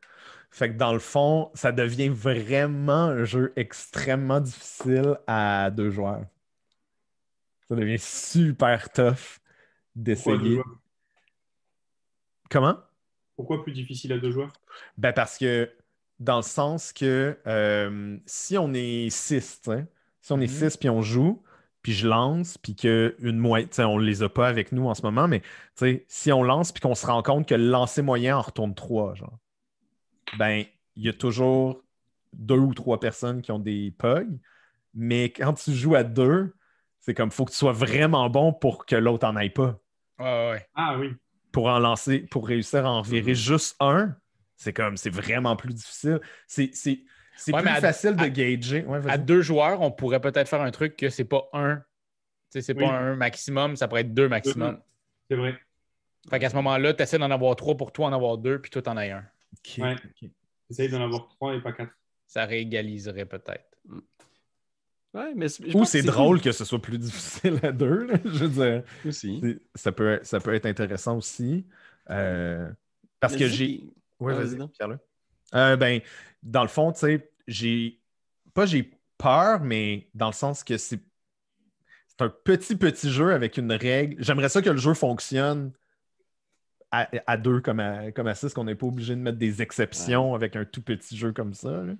Fait que dans le fond, ça devient vraiment un jeu extrêmement difficile à deux joueurs. Ça devient super tough d'essayer. Comment? Pourquoi plus difficile à deux joueurs? Ben parce que dans le sens que euh, si on est 6, si on est Mhm. 6 puis on joue, puis je lance, puis que une moyenne, on ne les a pas avec nous en ce moment, mais si on lance puis qu'on se rend compte que le lancer moyen en retourne 3, genre, ben il y a toujours deux ou trois personnes qui ont des pugs, mais quand tu joues à deux, c'est comme faut que tu sois vraiment bon pour que l'autre en aille pas Ouais. Ah oui. pour en lancer, pour réussir à en virer Mhm. juste un, c'est comme, c'est vraiment plus difficile. C'est, c'est, c'est Ouais, plus à- facile de à- gager. À deux joueurs, on pourrait peut-être faire un truc que c'est pas un. Tu sais, c'est Oui. pas un maximum, ça pourrait être deux maximum. C'est vrai. Fait qu'à ce moment-là, tu essaies d'en avoir trois pour toi en avoir deux, puis toi, t'en as un. Ouais. Essaye d'en avoir trois et pas quatre. Ça réégaliserait peut-être. Ouais, mais je Ou c'est drôle que ce soit plus difficile à deux. là. Je veux dire, aussi. ça peut, ça peut être intéressant aussi. Euh, parce Mais que j'ai. Oui, Ah, vas-y. Pierre-Luc. Euh, ben, dans le fond, tu sais, j'ai. Pas j'ai peur, mais dans le sens que c'est. C'est un petit, petit jeu avec une règle. J'aimerais ça que le jeu fonctionne à, à deux comme à, comme à six, qu'on n'est pas obligé de mettre des exceptions avec un tout petit jeu comme ça. là.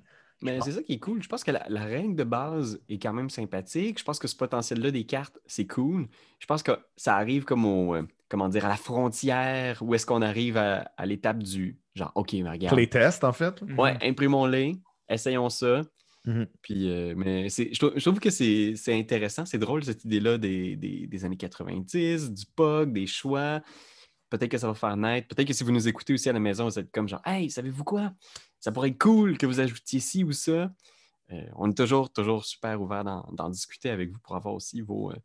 Mais c'est ça qui est cool. Je pense que la, la règle de base est quand même sympathique. Je pense que ce potentiel-là des cartes, c'est cool. Je pense que ça arrive comme au, euh, comment dire, à la frontière où est-ce qu'on arrive à, à l'étape du genre, OK, mais regarde. Playtest, en fait. Ouais, imprimons-les, essayons ça. Mhm. Puis, euh, mais c'est, je, trouve, je trouve que c'est, c'est intéressant, c'est drôle cette idée-là des, des- des années 90, du POG, des choix. Peut-être que ça va faire naître. Peut-être que si vous nous écoutez aussi à la maison, vous êtes comme genre, hey, savez-vous quoi? Ça pourrait être cool que vous ajoutiez ci ou ça. Euh, on est toujours, toujours super ouvert d'en, discuter avec vous pour avoir aussi vos, euh,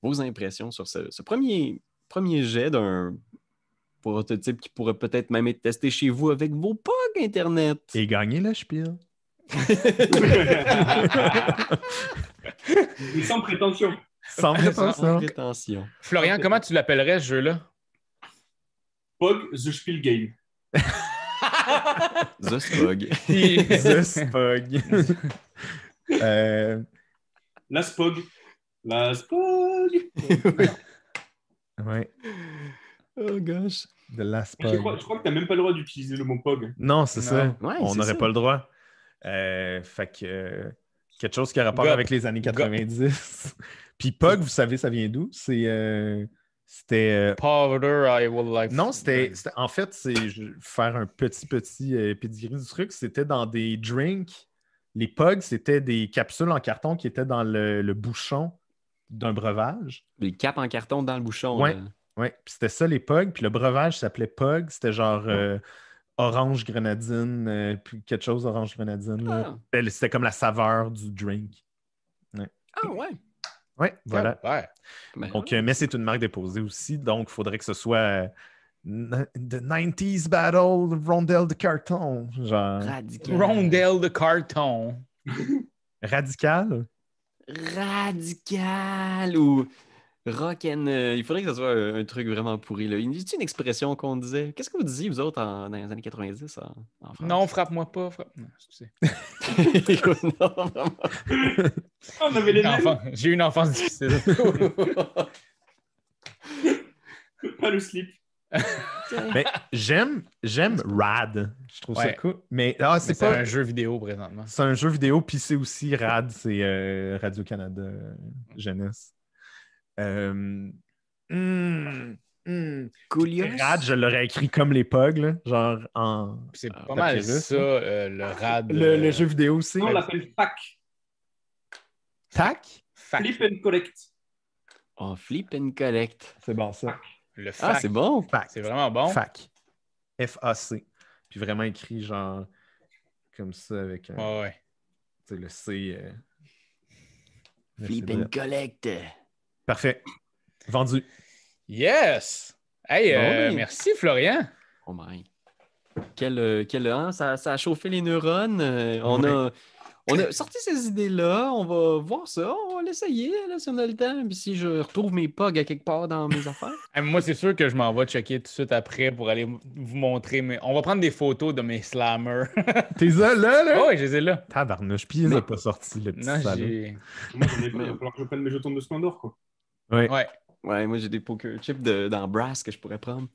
vos impressions sur ce, ce premier, premier jet d'un prototype qui pourrait peut-être même être testé chez vous avec vos POG Internet. Et gagner le spiel. Mais sans prétention. Sans Sans prétention. prétention. Florian, comment tu l'appellerais ce jeu-là? Pog, The Spiel Game. The Spog. The Spog. Euh, La Spog. La Spog. ouais, oh gosh. de la Je crois, Spog. je crois que tu n'as même pas le droit d'utiliser le mot Pog. Non, c'est ça. Ouais, On n'aurait pas le droit. Euh, fait que euh, quelque chose qui a rapport Gop. avec les années 90. Puis Pog, vous savez, ça vient d'où? C'est euh, c'était euh, Powder, I will like. non, c'était en fait, c'est je vais faire un petit petit euh, pedigree du truc. C'était dans des drinks. Les Pogs, c'était des capsules en carton qui étaient dans le, le bouchon d'un breuvage. Les capes en carton dans le bouchon. Ouais. là. Ouais, puis c'était ça les Pogs. Puis le breuvage s'appelait Pog. C'était genre euh, orange grenadine, euh, puis quelque chose orange grenadine. Ah. C'était- C'était comme la saveur du drink. Ah ouais. Ouais, voilà. Ouais. Ben, Donc, euh, mais c'est une marque déposée aussi, donc il faudrait que ce soit euh, The 90s Battle Rondelle de carton. Genre Radical. Rondelle de carton. radical? Radical ou rock and. euh, il faudrait que ce soit un, un truc vraiment pourri. Là. Y a une expression qu'on disait? Qu'est-ce que vous disiez, vous autres, en- dans les années 90 en, en France? Non, frappe-moi pas. Frappe... Non, excusez. non, vraiment. On avait les mêmes. Enfant- J'ai eu une enfance difficile. Pas le slip. Mais j'aime, j'aime Rad. Je trouve ça cool. Mais ah, c'est pas. un jeu vidéo présentement. C'est un jeu vidéo, puis c'est aussi Rad, c'est euh, Radio-Canada euh, Jeunesse. Euh, hmm, hmm. Rad, je l'aurais écrit comme les Pogs, là, genre en. C'est pas mal ça, euh, le rad. Le, le euh, jeu vidéo aussi. Non, on l'appelle FAC. Tac. fac. Flip and Collect. Oh, flip and collect. C'est bon ça. Le Ah, c'est bon. Fac. c'est vraiment bon. Fac. F-A-C. Puis vraiment écrit genre comme ça avec un, Ouais, ouais. tu sais, le C. euh, Flip and collect. Parfait. Vendu. Yes! Hey, Bon, euh, merci Florian. Oh my. Quel, euh, quel hein, ça, ça a chauffé les neurones. Euh, on, a, on a sorti ces idées-là. On va voir ça. On va l'essayer là, si on a le temps. Puis si je retrouve mes pogs à quelque part dans mes affaires. Moi, c'est sûr que je m'en vais checker tout de suite après pour aller vous montrer. Mais on va prendre des photos de mes slammers. T'es là, là, là? oh, oui, je les ai là. Tabarnouche. Puis il les a Mais- pas sorti, le petit Non, j'ai. Moi, j'en ai pas. Il va falloir que je prenne mes jetons de Splendor, quoi. Ouais. Ouais. Ouais, moi j'ai des poker chips de- dans Brass que je pourrais prendre.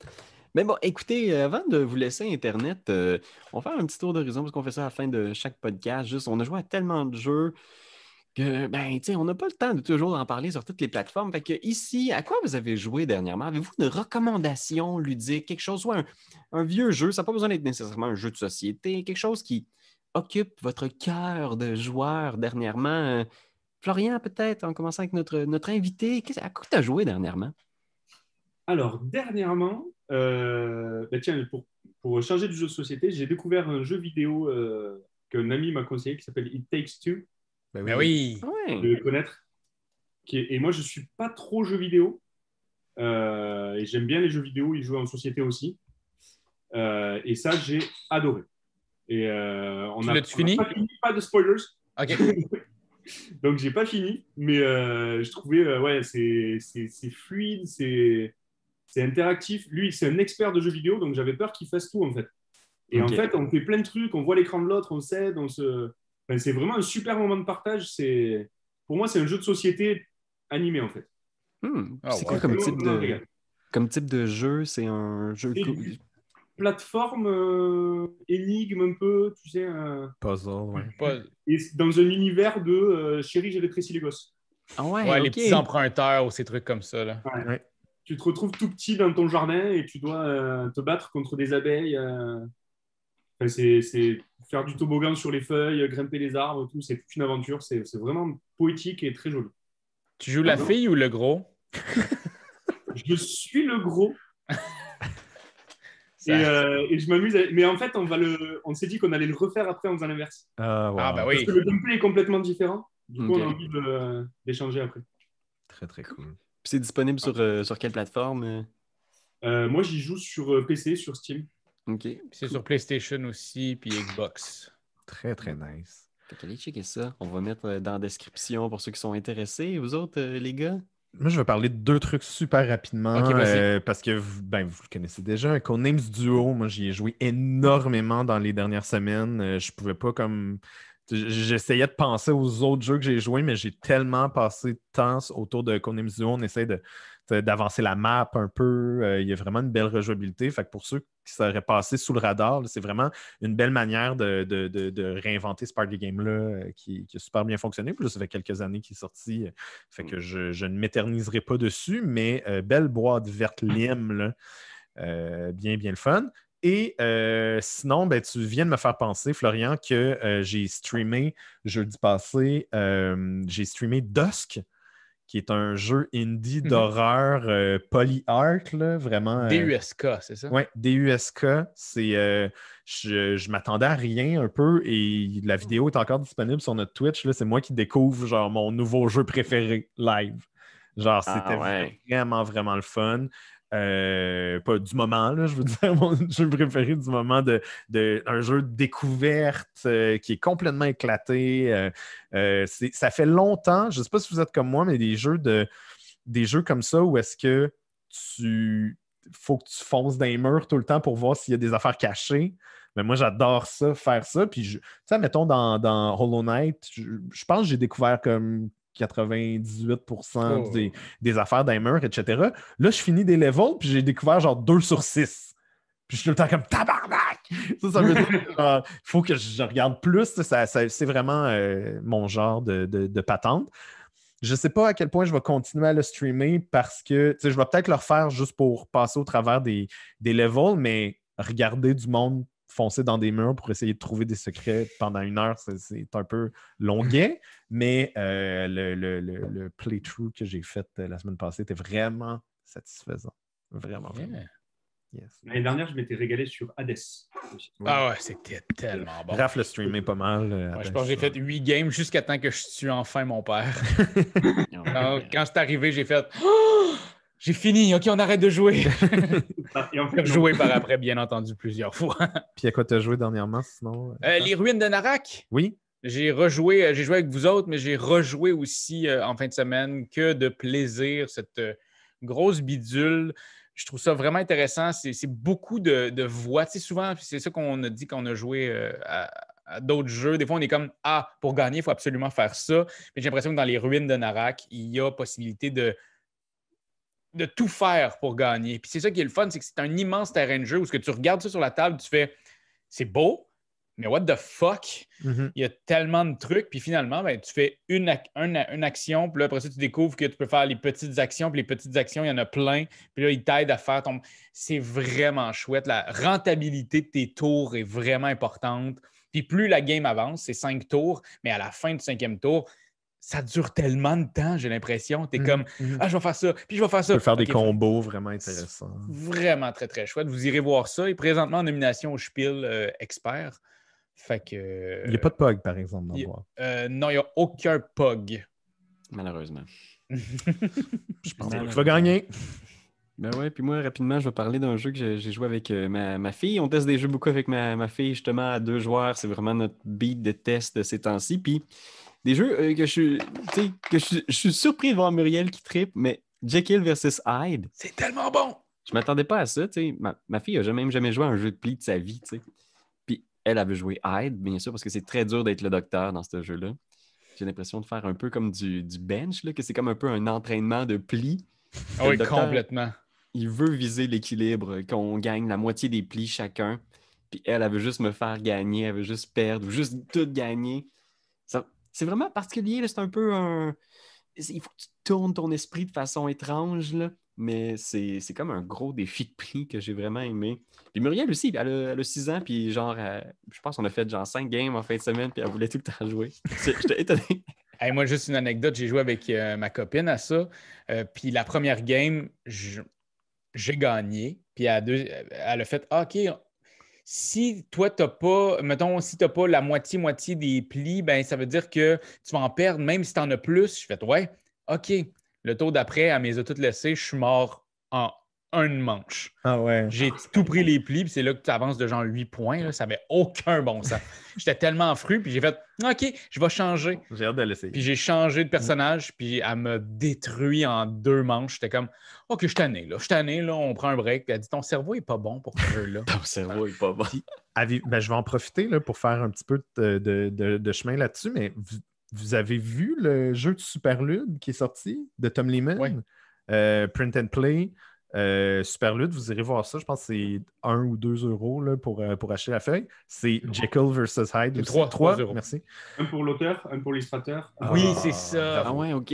Mais bon, écoutez, euh, avant de vous laisser Internet, euh, on va faire un petit tour d'horizon parce qu'on fait ça à la fin de chaque podcast. Juste, on a joué à tellement de jeux que, ben, tu sais, on n'a pas le temps de toujours en parler sur toutes les plateformes. Fait que ici, à quoi vous avez joué dernièrement? Avez-vous une recommandation ludique, quelque chose, soit un, un vieux jeu, ça n'a pas besoin d'être nécessairement un jeu de société, quelque chose qui occupe votre cœur de joueur dernièrement? Florian, peut-être, en commençant avec notre, notre invité, Qu'est-ce- à quoi tu as joué dernièrement? Alors, dernièrement, euh, bah tiens, pour, pour changer du jeu de société, j'ai découvert un jeu vidéo euh, qu'un ami m'a conseillé qui s'appelle It Takes Two, Ben Ben oui. Ouais. de le connaître. Qui est- et moi, je ne suis pas trop jeu vidéo. Euh, et j'aime bien les jeux vidéo, y jouer en société aussi. Euh, et ça, j'ai adoré. Et euh, on Tu a, on a fini? pas fini, pas de spoilers. OK. Donc, j'ai pas fini, mais euh, je trouvais, euh, ouais, c'est c'est- c'est fluide, c'est c'est interactif. Lui, c'est un expert de jeux vidéo, donc j'avais peur qu'il fasse tout, en fait. Et en fait, on fait plein de trucs, on voit l'écran de l'autre, on s'aide, on se... enfin, c'est vraiment un super moment de partage. C'est Pour moi, c'est un jeu de société animé, en fait. Hmm, Ah c'est ouais. quoi comme type, de, comme type de jeu? C'est un jeu. Du- Plateforme, euh, énigme un peu, tu sais, euh, Puzzle, ouais. Et dans un univers de euh, chérie, j'ai rétréci les gosses. Ah ouais, ouais, les petits emprunteurs ou ces trucs comme ça. Là. tu te retrouves tout petit dans ton jardin et tu dois euh, te battre contre des abeilles. euh. Enfin, c'est, c'est faire du toboggan sur les feuilles, grimper les arbres, tout. C'est toute une aventure. C'est, c'est vraiment poétique et très joli. Tu joues la Ah fille ou le gros? Je suis le gros et, euh, et je m'amuse. à- Mais en fait, on, va le... on s'est dit qu'on allait le refaire après en faisant l'inverse. Ah, wow. Ah, bah Parce oui. que le gameplay est complètement différent. Du coup, on a envie de- d'échanger après. Très, très cool. Puis c'est disponible sur, euh, sur quelle plateforme? euh? Euh, moi, j'y joue sur euh, PC, sur Steam. Ok. C'est sur PlayStation aussi, puis Xbox. Très, très nice. Fait qu'allez checker ça. On va mettre euh, dans la description pour ceux qui sont intéressés. Vous autres, euh, les gars? Moi, je vais parler de deux trucs super rapidement. Euh, parce que vous, ben, vous le connaissez déjà. Codenames Duo, moi, j'y ai joué énormément dans les dernières semaines. Euh, je pouvais pas comme. J'essayais de penser aux autres jeux que j'ai joués, mais j'ai tellement passé de temps autour de Codenames Duo. On essaie de- d'avancer la map un peu. Euh, il y a vraiment une belle rejouabilité. Fait que pour ceux qui seraient passés sous le radar, c'est vraiment une belle manière de, de- de- de réinventer ce party game-là euh, qui, qui a super bien fonctionné. Puis là, ça fait quelques années qu'il est sorti. euh, Fait que je, je ne m'éterniserai pas dessus, mais euh, belle boîte verte lime, là. Euh, bien, bien le fun. Et euh, sinon, ben, tu viens de me faire penser, Florian, que euh, j'ai streamé jeudi passé, euh, j'ai streamé Dusk, qui est un jeu indie Mhm. d'horreur euh, vraiment. euh, DUSK, c'est ça? oui, DUSK, c'est. euh, je je m'attendais à rien un peu et la vidéo est encore disponible sur notre Twitch. là. C'est moi qui découvre genre mon nouveau jeu préféré live. Genre, Ah, c'était ouais. vraiment, vraiment le fun. Euh, pas du moment, là, je veux dire, mon jeu préféré du moment de, de- un jeu de découverte euh, qui est complètement éclaté. Euh, c'est- ça fait longtemps, je ne sais pas si vous êtes comme moi, mais des jeux de des jeux comme ça où est-ce que tu faut que tu fonces dans les murs tout le temps pour voir s'il y a des affaires cachées. Mais moi, j'adore ça, faire ça. Puis, tu sais, mettons, dans, dans Hollow Knight, je, je pense que j'ai découvert comme 98% Oh. des, des affaires murs, etc. Là, je finis des levels, puis j'ai découvert genre 2 sur 6. Puis je suis tout le temps comme tabarnak! Ça, ça veut dire il faut que je regarde plus. Ça, ça- c'est vraiment euh, mon genre de, de, de patente. Je sais pas à quel point je vais continuer à le streamer parce que je vais peut-être le refaire juste pour passer au travers des, des levels, mais regarder du monde foncer dans des murs pour essayer de trouver des secrets pendant une heure, c'est- un peu longuet. mais euh, le, le- le- le playthrough que j'ai fait euh, la semaine passée était vraiment satisfaisant. Vraiment. Yeah. vraiment. Yes. L'année dernière, je m'étais régalé sur Hades. Ah ouais, c'était tellement bon. Raph le streamé pas mal. euh, Ouais, je pense que j'ai fait 8 games jusqu'à temps que je tue enfin mon père. Quand, quand c'est arrivé, j'ai fait Oh! J'ai fini, ok, on arrête de jouer. Ah, Et joué par après, bien entendu, plusieurs fois. Puis à quoi t'as joué dernièrement sinon? euh, Euh, les ruines de Narak? Oui. J'ai rejoué, euh, j'ai joué avec vous autres, mais j'ai rejoué aussi euh, en fin de semaine que de plaisir, cette euh, grosse bidule. Je trouve ça vraiment intéressant. C'est beaucoup de, de voix. Tu sais, souvent, c'est ça qu'on a dit quand on a joué euh, à, à d'autres jeux. Des fois, on est comme Ah, pour gagner, il faut absolument faire ça. Mais j'ai l'impression que dans les ruines de Narak, il y a possibilité de de tout faire pour gagner. Puis c'est ça qui est le fun, c'est que c'est un immense terrain de jeu où ce que tu regardes ça sur la table, tu fais c'est beau, mais what the fuck? Mhm. Il y a tellement de trucs, puis finalement, ben, tu fais une, ac- un- une action, puis là, après ça, tu découvres que tu peux faire les petites actions, puis les petites actions, il y en a plein, puis là, ils t'aident à faire ton. C'est vraiment chouette. La rentabilité de tes tours est vraiment importante. Puis plus la game avance, c'est cinq tours, mais à la fin du cinquième tour, ça dure tellement de temps, j'ai l'impression. Tu es Mhm. comme, Mhm. ah, je vais faire ça, puis je vais faire Tu ça. peux faire des combos vraiment intéressants. Vraiment très, très chouette. Vous irez voir ça. Et présentement en nomination au Spiel euh, expert. Fait que. Il n'y a pas de pug, par exemple, dans le euh, non, il n'y a aucun POG. Malheureusement. Je pense que tu vas gagner. Ben ouais, puis moi, rapidement, je vais parler d'un jeu que j'ai j'ai joué avec euh, ma, ma fille. On teste des jeux beaucoup avec ma, ma fille, justement, à deux joueurs. C'est vraiment notre beat de test de ces temps-ci. Puis des jeux euh, que je suis, tu sais, que je, suis- je suis surpris de voir Muriel qui tripe, mais Jekyll versus Hyde, C'est tellement bon! je m'attendais pas à ça, tu sais. Ma, ma fille a jamais, même jamais joué à un jeu de pli de sa vie, tu sais. Puis elle avait joué Hyde, bien sûr, parce que c'est très dur d'être le docteur dans ce jeu-là. J'ai l'impression de faire un peu comme du, du bench, là, que c'est comme un peu un entraînement de pli. Ah Le oui, docteur- complètement. il veut viser l'équilibre, qu'on gagne la moitié des plis chacun. Puis elle, elle veut juste me faire gagner, elle veut juste perdre, ou juste tout gagner. C'est vraiment particulier, c'est un peu un. Il faut que tu tournes ton esprit de façon étrange, là, mais c'est comme un gros défi de prix que j'ai vraiment aimé. Puis Muriel aussi, elle a, elle a 6 ans, puis genre, elle- je pense qu'on a fait genre 5 games en fin de semaine, puis elle voulait tout le temps jouer. J'étais étonné. Moi, juste une anecdote, j'ai joué avec euh, ma copine à ça. Euh, puis la première game, j'ai gagné. Puis deux, elle a fait Ah, OK, si toi, tu n'as pas, mettons, si tu n'as pas la moitié-moitié des plis, ben ça veut dire que tu vas en perdre, même si tu en as plus. Je fais Ouais, OK. Le tour d'après, elle me les a toutes laissées, je suis mort en une manche. Ah ouais. J'ai tout pris les plis, puis c'est là que tu avances de genre 8 points. là. ça n'avait aucun bon sens. J'étais tellement fru, puis j'ai fait OK, je vais changer. J'ai hâte de l'essayer. Puis j'ai changé de personnage, puis elle me détruit en deux manches. J'étais comme, OK, je tanné, là. Je tanné, là. On prend un break. Puis elle dit, ton cerveau est pas bon pour ce jeu-là. Ton cerveau est pas bon. Ben, je vais en profiter là, pour faire un petit peu de, de- de- de chemin là-dessus, mais vous, vous avez vu le jeu de Superlude qui est sorti de Tom Lehman? Oui. Euh, Print and Play. Euh, Superlude, vous irez voir ça. Je pense que c'est 1 ou 2 euros là, pour, euh, pour acheter la feuille. C'est Jekyll versus Hyde. C'est aussi. trois- Trois, trois euros. merci. Un pour l'auteur, un pour l'illustrateur. Oui, Ah, c'est ça. Ah ouais, ok.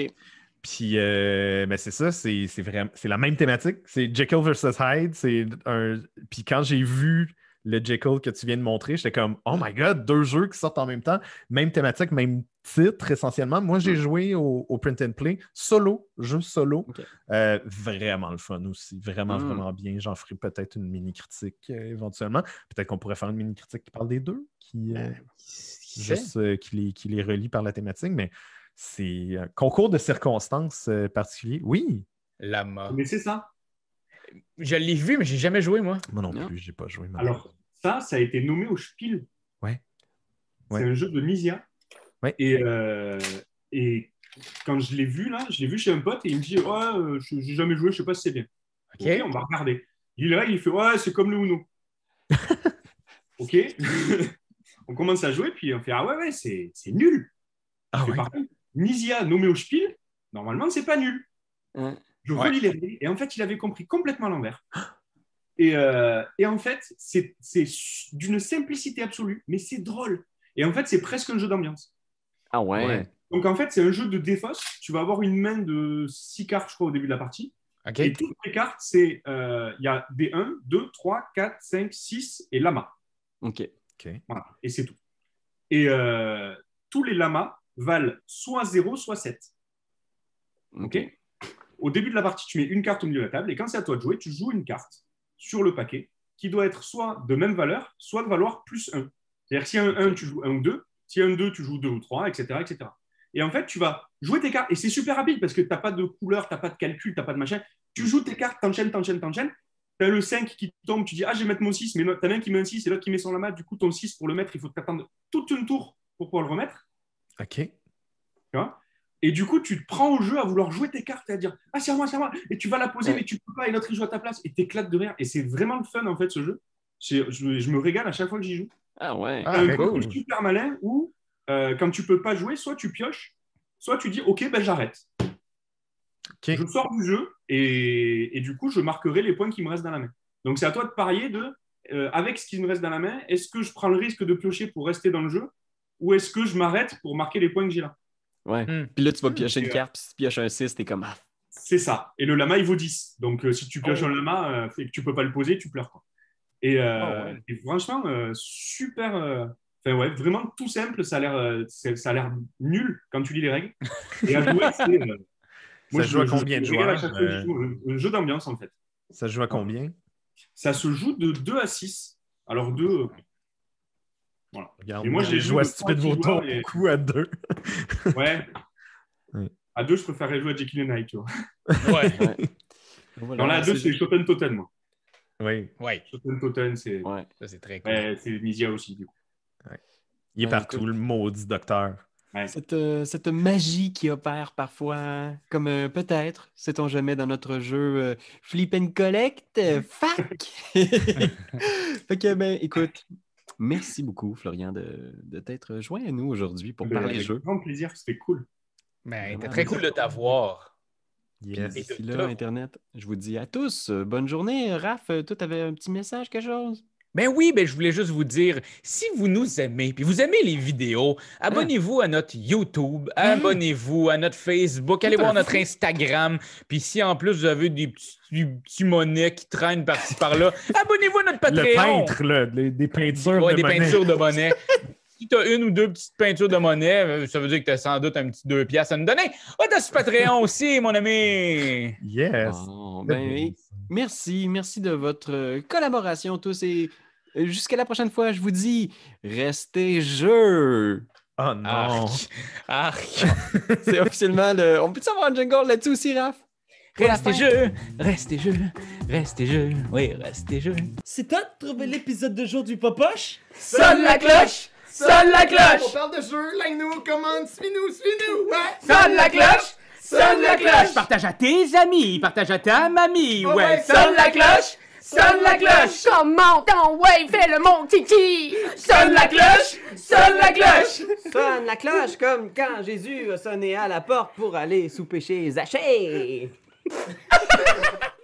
Puis, euh, ben, c'est ça, c'est c'est vraiment, c'est la même thématique. C'est Jekyll versus Hyde. C'est un. Puis quand j'ai vu le Jekyll que tu viens de montrer, j'étais comme, oh my god, deux jeux qui sortent en même temps, même thématique, même titre essentiellement. Moi, j'ai joué au, au Print and Play solo, jeu solo. Euh, vraiment le fun aussi, vraiment, Mm. vraiment bien. J'en ferai peut-être une mini critique euh, éventuellement. Peut-être qu'on pourrait faire une mini critique qui parle des deux, qui, euh, juste euh, qui, les, qui les relie par la thématique, mais c'est un concours de circonstances euh, particulier. Oui, Lama. Mais c'est ça. Je l'ai vu, mais j'ai jamais joué, moi. moi non, Non. plus, j'ai pas joué. Alors, ça, ça a été nommé au Spiel. Ouais. C'est Ouais. un jeu de Nisia. Ouais. Et, euh, et quand je l'ai vu, là, je l'ai vu chez un pote et il me dit Ouais, euh, je j'ai jamais joué, je sais pas si c'est bien. OK. Ok, on va regarder. Il est là, il fait Ouais, c'est comme le Uno. ok. on commence à jouer, puis on fait Ah ouais, ouais, c'est c'est nul. Ah ouais? Par contre, Nisia nommé au Spiel, normalement, c'est pas nul. Hein. Je Ouais. relis les règles et en fait, il avait compris complètement l'envers. Et, euh, et en fait, c'est c'est d'une simplicité absolue, mais c'est drôle. Et en fait, c'est presque un jeu d'ambiance. Ah ouais. Ouais. Donc en fait, c'est un jeu de défausse. Tu vas avoir une main de six cartes, je crois, au début de la partie. OK. Et toutes les cartes, c'est euh, il y a des 1, 2, 3, 4, 5, 6 et lama. Ok. Voilà. Et c'est tout. Et euh, tous les lamas valent soit 0, soit 7. Ok. Ok. Au début de la partie, tu mets une carte au milieu de la table et quand c'est à toi de jouer, tu joues une carte sur le paquet qui doit être soit de même valeur, soit de valoir plus 1. C'est-à-dire s'il y a un 1, tu joues 1 ou 2. S'il y a un 2, tu joues 2 ou 3, etc. etc. Et en fait, tu vas jouer tes cartes et c'est super rapide parce que tu n'as pas de couleur, tu n'as pas de calcul, tu n'as pas de machin. Tu joues tes cartes, t'enchaînes, t'enchaînes, t'enchaînes. Tu as le 5 qui tombe, tu dis Ah, je vais mettre mon 6, mais tu as un qui met un 6 et l'autre qui met son lama. Du coup, ton 6 pour le mettre, il faut t'attendre toute une tour pour pouvoir le remettre. OK. Tu vois? Et du coup, tu te prends au jeu à vouloir jouer tes cartes et à dire Ah, c'est à moi, c'est à moi. Et tu vas la poser, Ouais. mais tu peux pas, et l'autre il joue à ta place. Et t'éclates de rire. Et c'est vraiment le fun en fait, ce jeu. Je, je me régale à chaque fois que j'y joue. Ah ouais. Ah, cool. super malin où, euh, quand tu peux pas jouer, soit tu pioches, soit tu dis Ok, ben j'arrête. Je sors du jeu et, et du coup, je marquerai les points qui me restent dans la main. Donc, c'est à toi de parier de, euh, avec ce qui me reste dans la main, est-ce que je prends le risque de piocher pour rester dans le jeu ou est-ce que je m'arrête pour marquer les points que j'ai là? Ouais. Hmm. Puis là, tu vas piocher une carte, puis si tu pioches un 6, t'es comme. Ah, C'est ça. Et le lama, il vaut 10. Donc, euh, si tu pioches Oh. un lama euh, et que tu peux pas le poser, tu pleures. Quoi. Et, euh, Oh, ouais. et franchement, euh, super. euh, Enfin, ouais, vraiment tout simple. Ça a l'air, euh, c'est- ça a l'air nul quand tu lis les règles. Et à jouer, c'est. euh, Ça joue à je- combien de je joueurs, je un- Un jeu d'ambiance, en fait. Ça se joue à combien? Ça se joue de 2 à 6. Alors, 2. Regarde, Et moi, j'ai joué à de Vautour joueurs et- beaucoup à deux. Ouais. Ouais. À 2, je préférerais jouer à Jekyll and Hyde, tu vois. Ouais, voilà, Non, là, à 2, c'est- Shoten Totem, moi. Oui, ouais. Shoten Totem, c'est. Ouais. Ça, c'est très cool. C'est Nisia aussi, du coup. il est Ouais, partout, le maudit docteur. Cette, euh, cette magie qui opère parfois, comme euh, peut-être, sait-on jamais, dans notre jeu euh, Flip and Collect, euh, fac! fait que, ben, écoute, merci beaucoup, Florian, de, de t'être joint à nous aujourd'hui pour Ben, parler jeu. grand plaisir, c'était cool. Mais Vraiment, c'était très cool de t'avoir. Yes. Et D'ici de là, te- Internet, je vous dis à tous, euh, bonne journée. Raph, euh, toi, t'avais un petit message, quelque chose? Ben oui, ben je voulais juste vous dire, si vous nous aimez, puis vous aimez les vidéos, abonnez-vous à notre YouTube, abonnez-vous à notre Facebook, allez voir notre. Instagram, puis si en plus vous avez des petits, des petits monnaies qui traînent par-ci par-là, abonnez-vous à notre Le Patreon. peintre, là, les- des peintures Ouais, de des peintures de monnaie. si tu as une ou deux petites peintures de monnaie, euh, ça veut dire que tu as sans doute un petit deux piastres à nous donner. Ah, t'as sur Patreon aussi, mon ami. Yes. Bon, ben, merci, merci de votre euh, collaboration tous et euh, jusqu'à la prochaine fois, je vous dis, restez jeux! Oh non. Arc. Arc. C'est officiellement le... On peut-tu avoir un jingle là-dessus aussi, Raph? Restez fin. jeux, restez jeux, restez jeux, oui, restez jeux. C'est toi de trouver l'épisode de jour du Popoche? Sonne la cloche! Sonne la cloche! parle de jeu, like-nous, commande, suis-nous, suis-nous, ouais! Sonne la cloche! Sonne la cloche! Partage à tes amis, partage à ta mamie, Ouais, ouais. sonne la cloche! Sonne la cloche! Comment ton ouais, fais le mon kiki! Sonne la cloche! Sonne la cloche! Sonne la cloche comme quand Jésus a sonné à la porte pour aller souper chez Zachée.